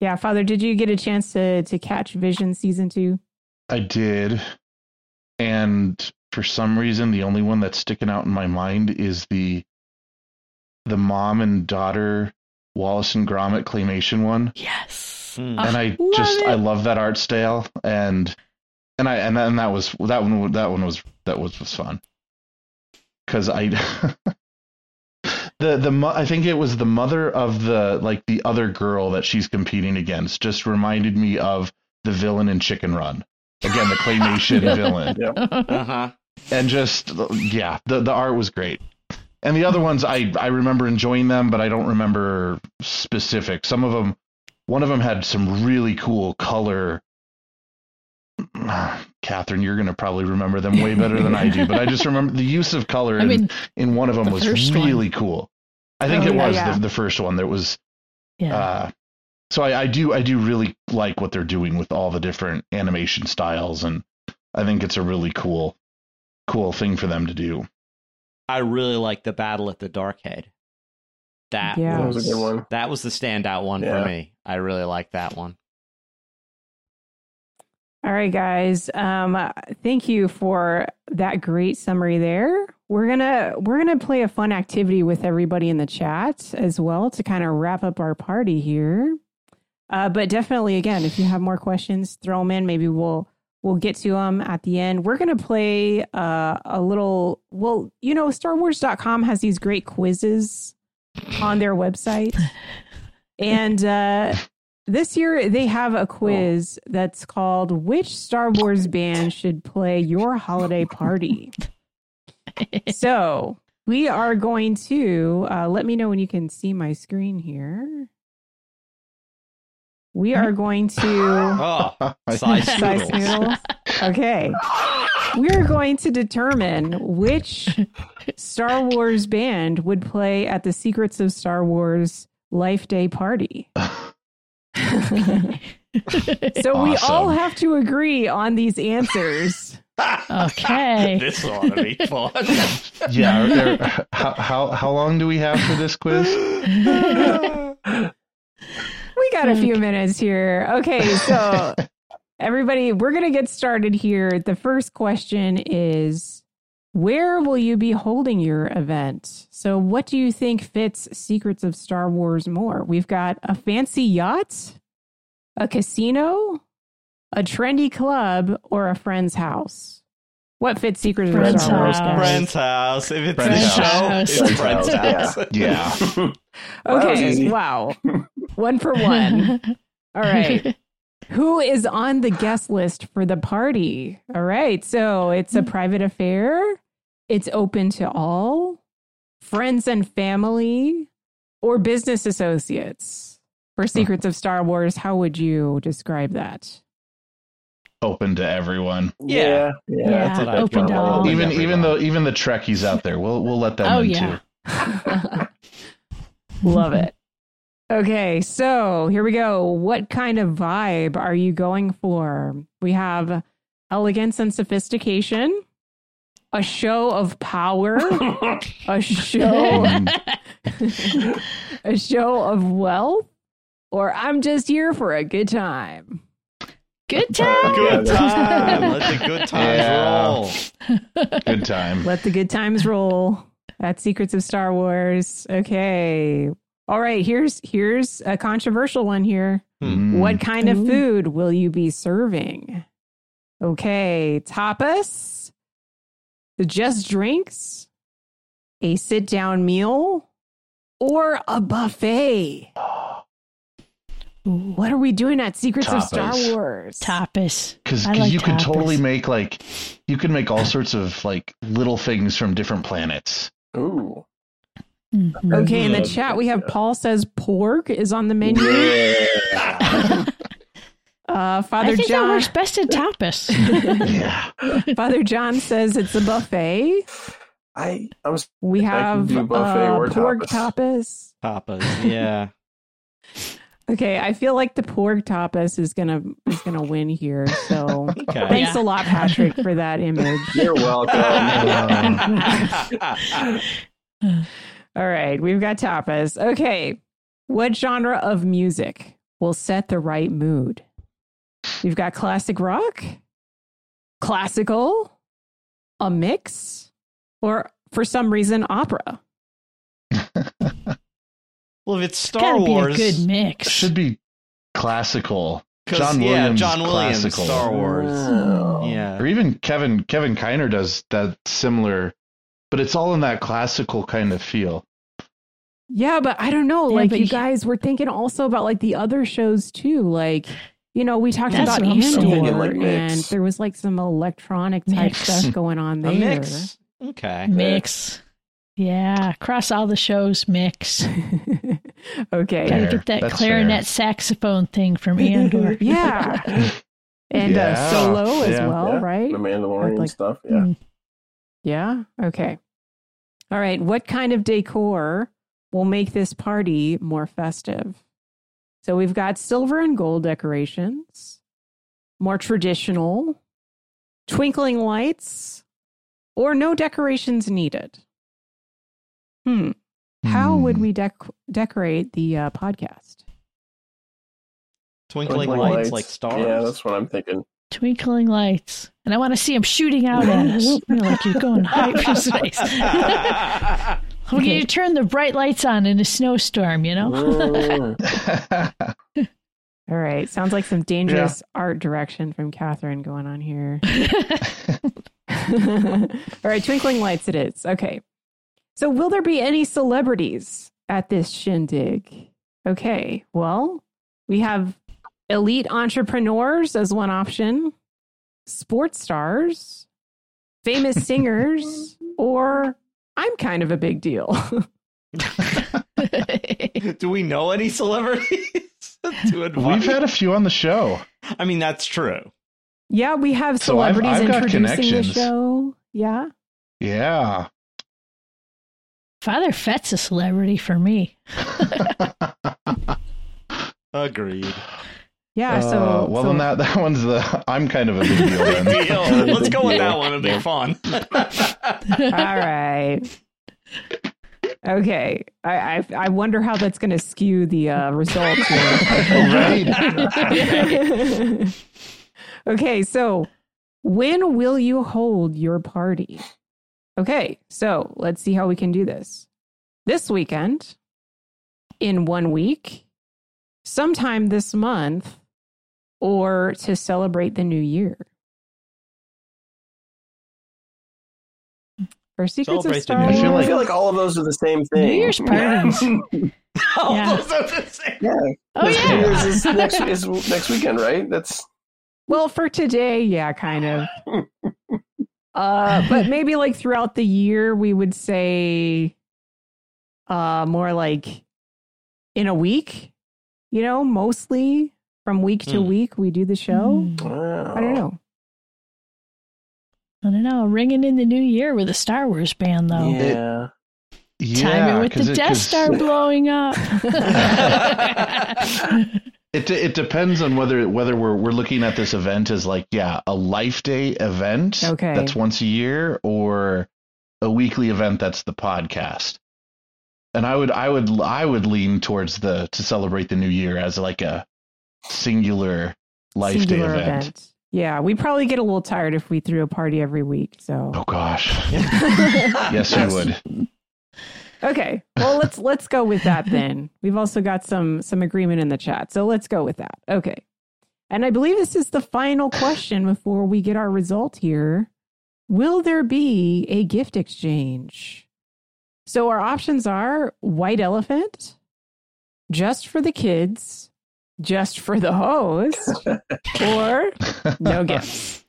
Yeah, Father, did you get a chance to, to catch Vision Season 2? I did. And for some reason the only one that's sticking out in my mind is the the mom and daughter Wallace and Gromit claymation one. Yes. And I just I love that art style and and I and, and that was that one that one was that was was fun. Cuz I the the I think it was the mother of the like the other girl that she's competing against just reminded me of the villain in Chicken Run. Again, the claymation villain. Uh-huh. And just yeah, the the art was great. And the other ones I I remember enjoying them, but I don't remember specific. Some of them one of them had some really cool color Kathryn, you're going to probably remember them way better than I do, but I just remember the use of color I in, mean, in one of them the was first one. really cool. I think Oh, it yeah, was yeah. The, the first one. that was Yeah. uh, so I, I do I do really like what they're doing with all the different animation styles, and I think it's a really cool cool thing for them to do. I really like the battle at the Darkhead. That, Yeah. That was, was a good one. That was the standout one Yeah. for me. I really like that one. All right, guys. Um, uh, thank you for that great summary there. We're gonna we're gonna play a fun activity with everybody in the chat as well to kind of wrap up our party here. Uh, but definitely, again, if you have more questions, throw them in. Maybe we'll we'll get to them at the end. We're gonna play uh, a little. Well, you know, StarWars.com has these great quizzes on their website, and uh, this year they have a quiz that's called "Which Star Wars band should play your holiday party?" so we are going to uh, let me know when you can see my screen here. We are going to Oh, Sy Snootles. noodles. Okay. We're going to determine which Star Wars band would play at the Secrets of Star Wars Life Day party. so we all have to agree on these answers. Okay. this ought to be fun. Yeah, are there, how, how how long do we have for this quiz? We got a few minutes here. Okay, so everybody, we're going to get started here. The first question is Where will you be holding your event? So, what do you think fits Secrets of Star Wars more? We've got a fancy yacht, a casino, a trendy club, or a friend's house. What fits Secret of Friend's Star Wars, house. guys? Brent's house. If it's Brent's a show, house. it's Brent's Brent's house. house, Yeah. Okay, wow. one for one. All right. Who is on the guest list for the party? All right. So it's a hmm. private affair. It's open to all friends and family or business associates. For Secrets of Star Wars, how would you describe that? Open to everyone. Yeah. yeah. Yeah, That's what I'd open to all. Even everyone. even though even the Trekkies out there, we'll we'll let them Oh, in yeah. too. Love it. Okay, so here we go. What kind of vibe are you going for? We have elegance and sophistication, a show of power, a show a show of wealth, or I'm just here for a good time. Good time. Good time. Let the good times Yeah. roll. Good time. Let the good times roll. That's Secrets of Star Wars. Okay. All right, here's here's a controversial one here. Mm. What kind of food will you be serving? Okay, tapas, just drinks, a sit down meal, or a buffet? What are we doing at Secrets of Star Tapas. Wars? Tapas. Because like you can tapas. totally make like you can make all sorts of like little things from different planets. Ooh. Mhm. Okay, in the chat we have. Paul says pork is on the menu. Yeah. Uh, Father I think that John, works best at tapas. Yeah. Father John says it's a buffet. I I was We I can have do buffet uh, or pork tapas. tapas. Tapas. Yeah. Okay, I feel like the pork tapas is gonna is gonna win here. So Okay. thanks Yeah. a lot, Patrick, for that image. You're welcome. All right, we've got tapas. Okay, what genre of music will set the right mood? We've got classic rock, classical, a mix, or for some reason opera. well, if it's Star Gotta Wars, be a good mix. Should be classical. John yeah, Williams. John Williams, classical. Star Wars. Oh. Yeah. Or even Kevin Kevin Kiner does that similar, but it's all in that classical kind of feel. Yeah, but I don't know. Yeah, like you you- guys were thinking also about like the other shows too. Like, you know, we talked That's about what Andor, Like and there was like some electronic type Mix. stuff going on there. A mix. Okay. Mix. Yeah, across all the shows, mix. okay. Gotta get that That's clarinet fair. saxophone thing from Andor. Yeah. And uh, solo as Yeah. well, Yeah, right? The Mandalorian Like- stuff. Yeah. Mm. Yeah. Okay. All right. What kind of decor will make this party more festive? So we've got silver and gold decorations, more traditional, twinkling lights, or no decorations needed. Hmm. How would Hmm. we dec- decorate the uh, podcast? Twinkling, Twinkling lights, like stars. Yeah, that's what I'm thinking. Twinkling lights. And I want to see them shooting out at us. You know, like you're going hyperspace. we need to turn the bright lights on in a snowstorm, you know? All right. Sounds like some dangerous art direction from Kathryn going on here. All right, twinkling lights it is. Okay. So, will there be any celebrities at this shindig? Okay. Well, we have elite entrepreneurs as one option, sports stars, famous singers, or I'm kind of a big deal. Do we know any celebrities to? We've had a few on the show. I mean, that's true. yeah, we have So I've- celebrities I've introducing the show. Yeah. Yeah. Father Fett's a celebrity for me. Agreed. Yeah. So, Uh, well, so- then that that one's the I'm kind of a big deal. Then. Deal. Let's go with that one. It'll be fun. All right. Okay. I, I I wonder how that's going to skew the uh, results. here. okay. So, when will you hold your party? Okay. So let's see how we can do this. This weekend, in one week, sometime this month, or to celebrate the new year. for Secrets Celebrate of the Star New Wars. Year. I feel like all of those are the same thing. New Year's parties. All Yeah. those are the same. Yeah. Oh, New yeah. Year's is next, is next weekend, right? That's Well, for today, yeah, kind of. uh, but maybe like throughout the year, we would say uh more like in a week, you know, mostly from week to Hmm. week we do the show. Hmm. wow. I don't know. I don't know. Ringing in the new year with a Star Wars band, though. Yeah. Time it with 'cause the it- Death 'cause Star blowing up. It it depends on whether whether we're we're looking at this event as like yeah a life day event Okay. that's once a year or a weekly event that's the podcast. And I would I would I would lean towards the to celebrate the new year as like a singular life Singular day event. Yeah, we'd probably get a little tired if we threw a party every week. So Oh gosh. yes, you would. Okay. Well, let's let's go with that then. We've also got some some agreement in the chat. So let's go with that. Okay. And I believe this is the final question before we get our result here. Will there be a gift exchange? So our options are white elephant, just for the kids, just for the host, or no gifts.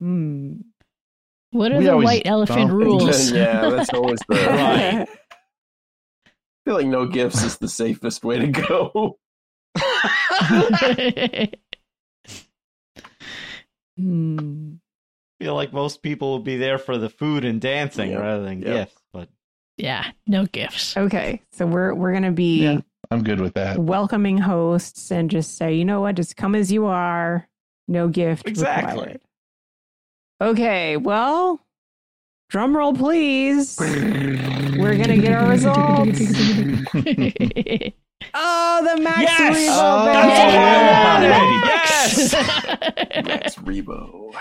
Hmm. What are We the white elephant don't- rules? yeah, that's always the. Right. I feel like no gifts is the safest way to go. Hmm. feel like most people will be there for the food and dancing Yeah. rather than Yeah. gifts. But yeah, no gifts. Okay. So we're we're gonna be Yeah. I'm good with that. welcoming hosts and just say, you know what, just come as you are, no gift Exactly. required. Okay, well, drum roll, please. We're gonna get our results. Oh, the Max Yes! Rebo Oh, band. that's what I wanted. Yes! That's Rebo.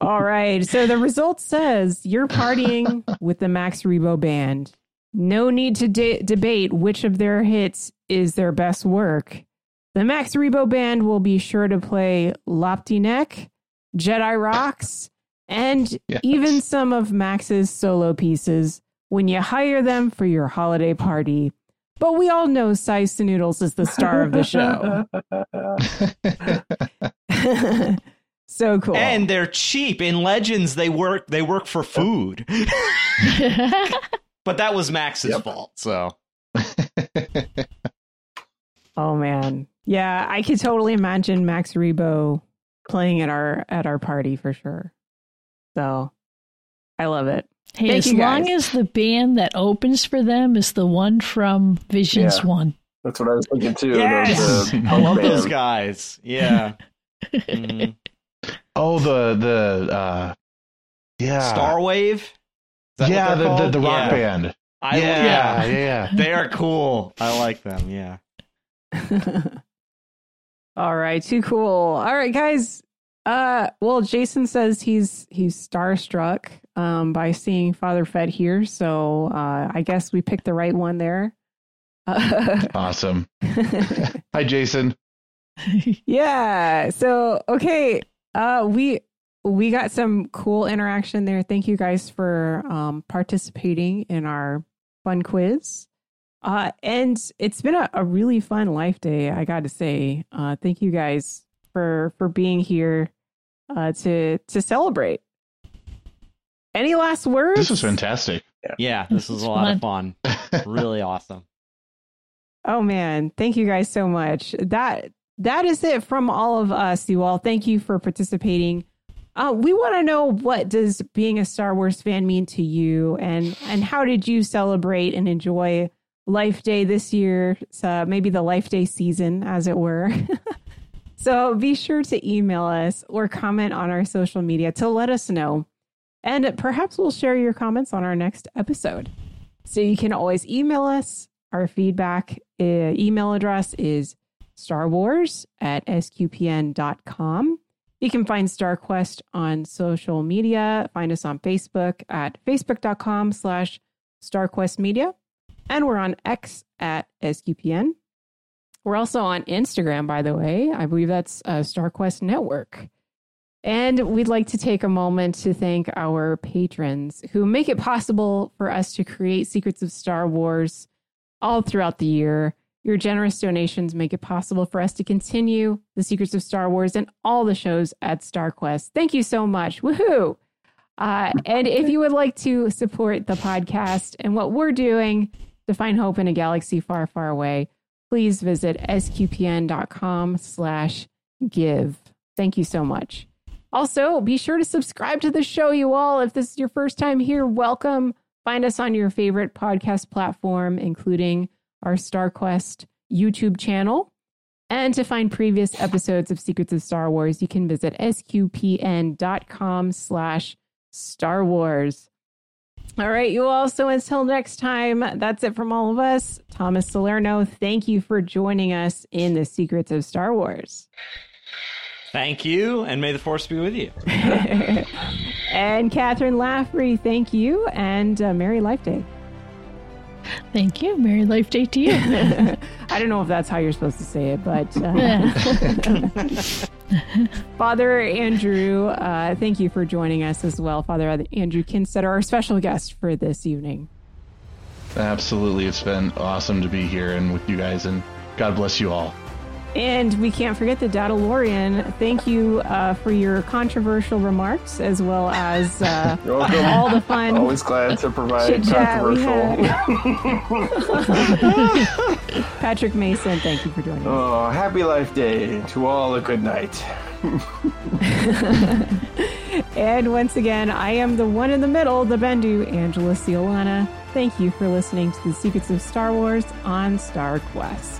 All right. So the result says you're partying with the Max Rebo band. No need to de- debate which of their hits is their best work. The Max Rebo band will be sure to play Lapti Nek, Jedi Rocks, and Yes. even some of Max's solo pieces when you hire them for your holiday party. But we all know Sy Snootles is the star of the show. so cool. and they're cheap. In Legends, they work they work for food. but that was Max's Yep. fault. So Oh man. Yeah, I could totally imagine Max Rebo playing at our at our party for sure. So I love it. Hey, Thank as you, long as the band that opens for them is the one from Visions Yeah. One. That's what I was thinking too. yes, Those, uh, I love band. those guys. Yeah, Mhm. Oh, the the uh, yeah, Starwave. Is that yeah, they're the, the the rock Yeah. band. I, yeah, yeah, yeah, yeah. they are cool. I like them. Yeah. All right, too cool. All right, guys. Uh well, Jason says he's he's starstruck um by seeing Father Fed here, so uh I guess we picked the right one there. Uh, Awesome. Hi, Jason. yeah. So okay, uh we we got some cool interaction there. Thank you guys for um participating in our fun quiz. Uh and it's been a, a really fun life day, I got to say. Uh thank you guys for for being here uh to to celebrate. Any last words? This was fantastic. Yeah, this was a lot of fun. Really awesome. Oh man, thank you guys so much. That that is it from all of us, you all. Thank you for participating. Uh, we want to know what does being a Star Wars fan mean to you, and and how did you celebrate and enjoy Life Day this year? Maybe the Life Day season, as it were. so be sure to email us or comment on our social media to let us know, and perhaps we'll share your comments on our next episode. So you can always email us. Our feedback uh, email address is starwars at sqpn.com. You can find StarQuest on social media. Find us on Facebook at facebook.com slash starquestmedia. And we're on X at SQPN. We're also on Instagram, by the way. I believe that's uh, StarQuest Network. And we'd like to take a moment to thank our patrons who make it possible for us to create Secrets of Star Wars all throughout the year. Your generous donations make it possible for us to continue the Secrets of Star Wars and all the shows at StarQuest. Thank you so much. Woohoo! Uh, and if you would like to support the podcast and what we're doing to find hope in a galaxy far, far away, please visit sqpn.com slash give. Thank you so much. Also, be sure to subscribe to the show, you all. If this is your first time here, welcome. Find us on your favorite podcast platform, including our StarQuest YouTube channel. And to find previous episodes of Secrets of Star Wars, you can visit sqpn.com slash Star Wars. All right, you all. So until next time, that's it from all of us. Thomas Salerno, thank you for joining us in the Secrets of Star Wars. Thank you, and may the force be with you. and Kathryn Laffrey, thank you, and uh, Merry Life Day. Thank you. Merry Life Day to you. I don't know if that's how you're supposed to say it, but uh, Father Andrew, uh, thank you for joining us as well. Father Andrew Kinstetter, our special guest for this evening. Absolutely. It's been awesome to be here and with you guys, and God bless you all. And we can't forget the Datalorian. Thank you uh, for your controversial remarks as well as uh, all the fun. Always glad to provide controversial. Patrick Mason, thank you for joining us. Oh, happy Life Day to all a good night. and once again, I am the one in the middle, the Bendu, Angela Sealana. Thank you for listening to the Secrets of Star Wars on Star Quest.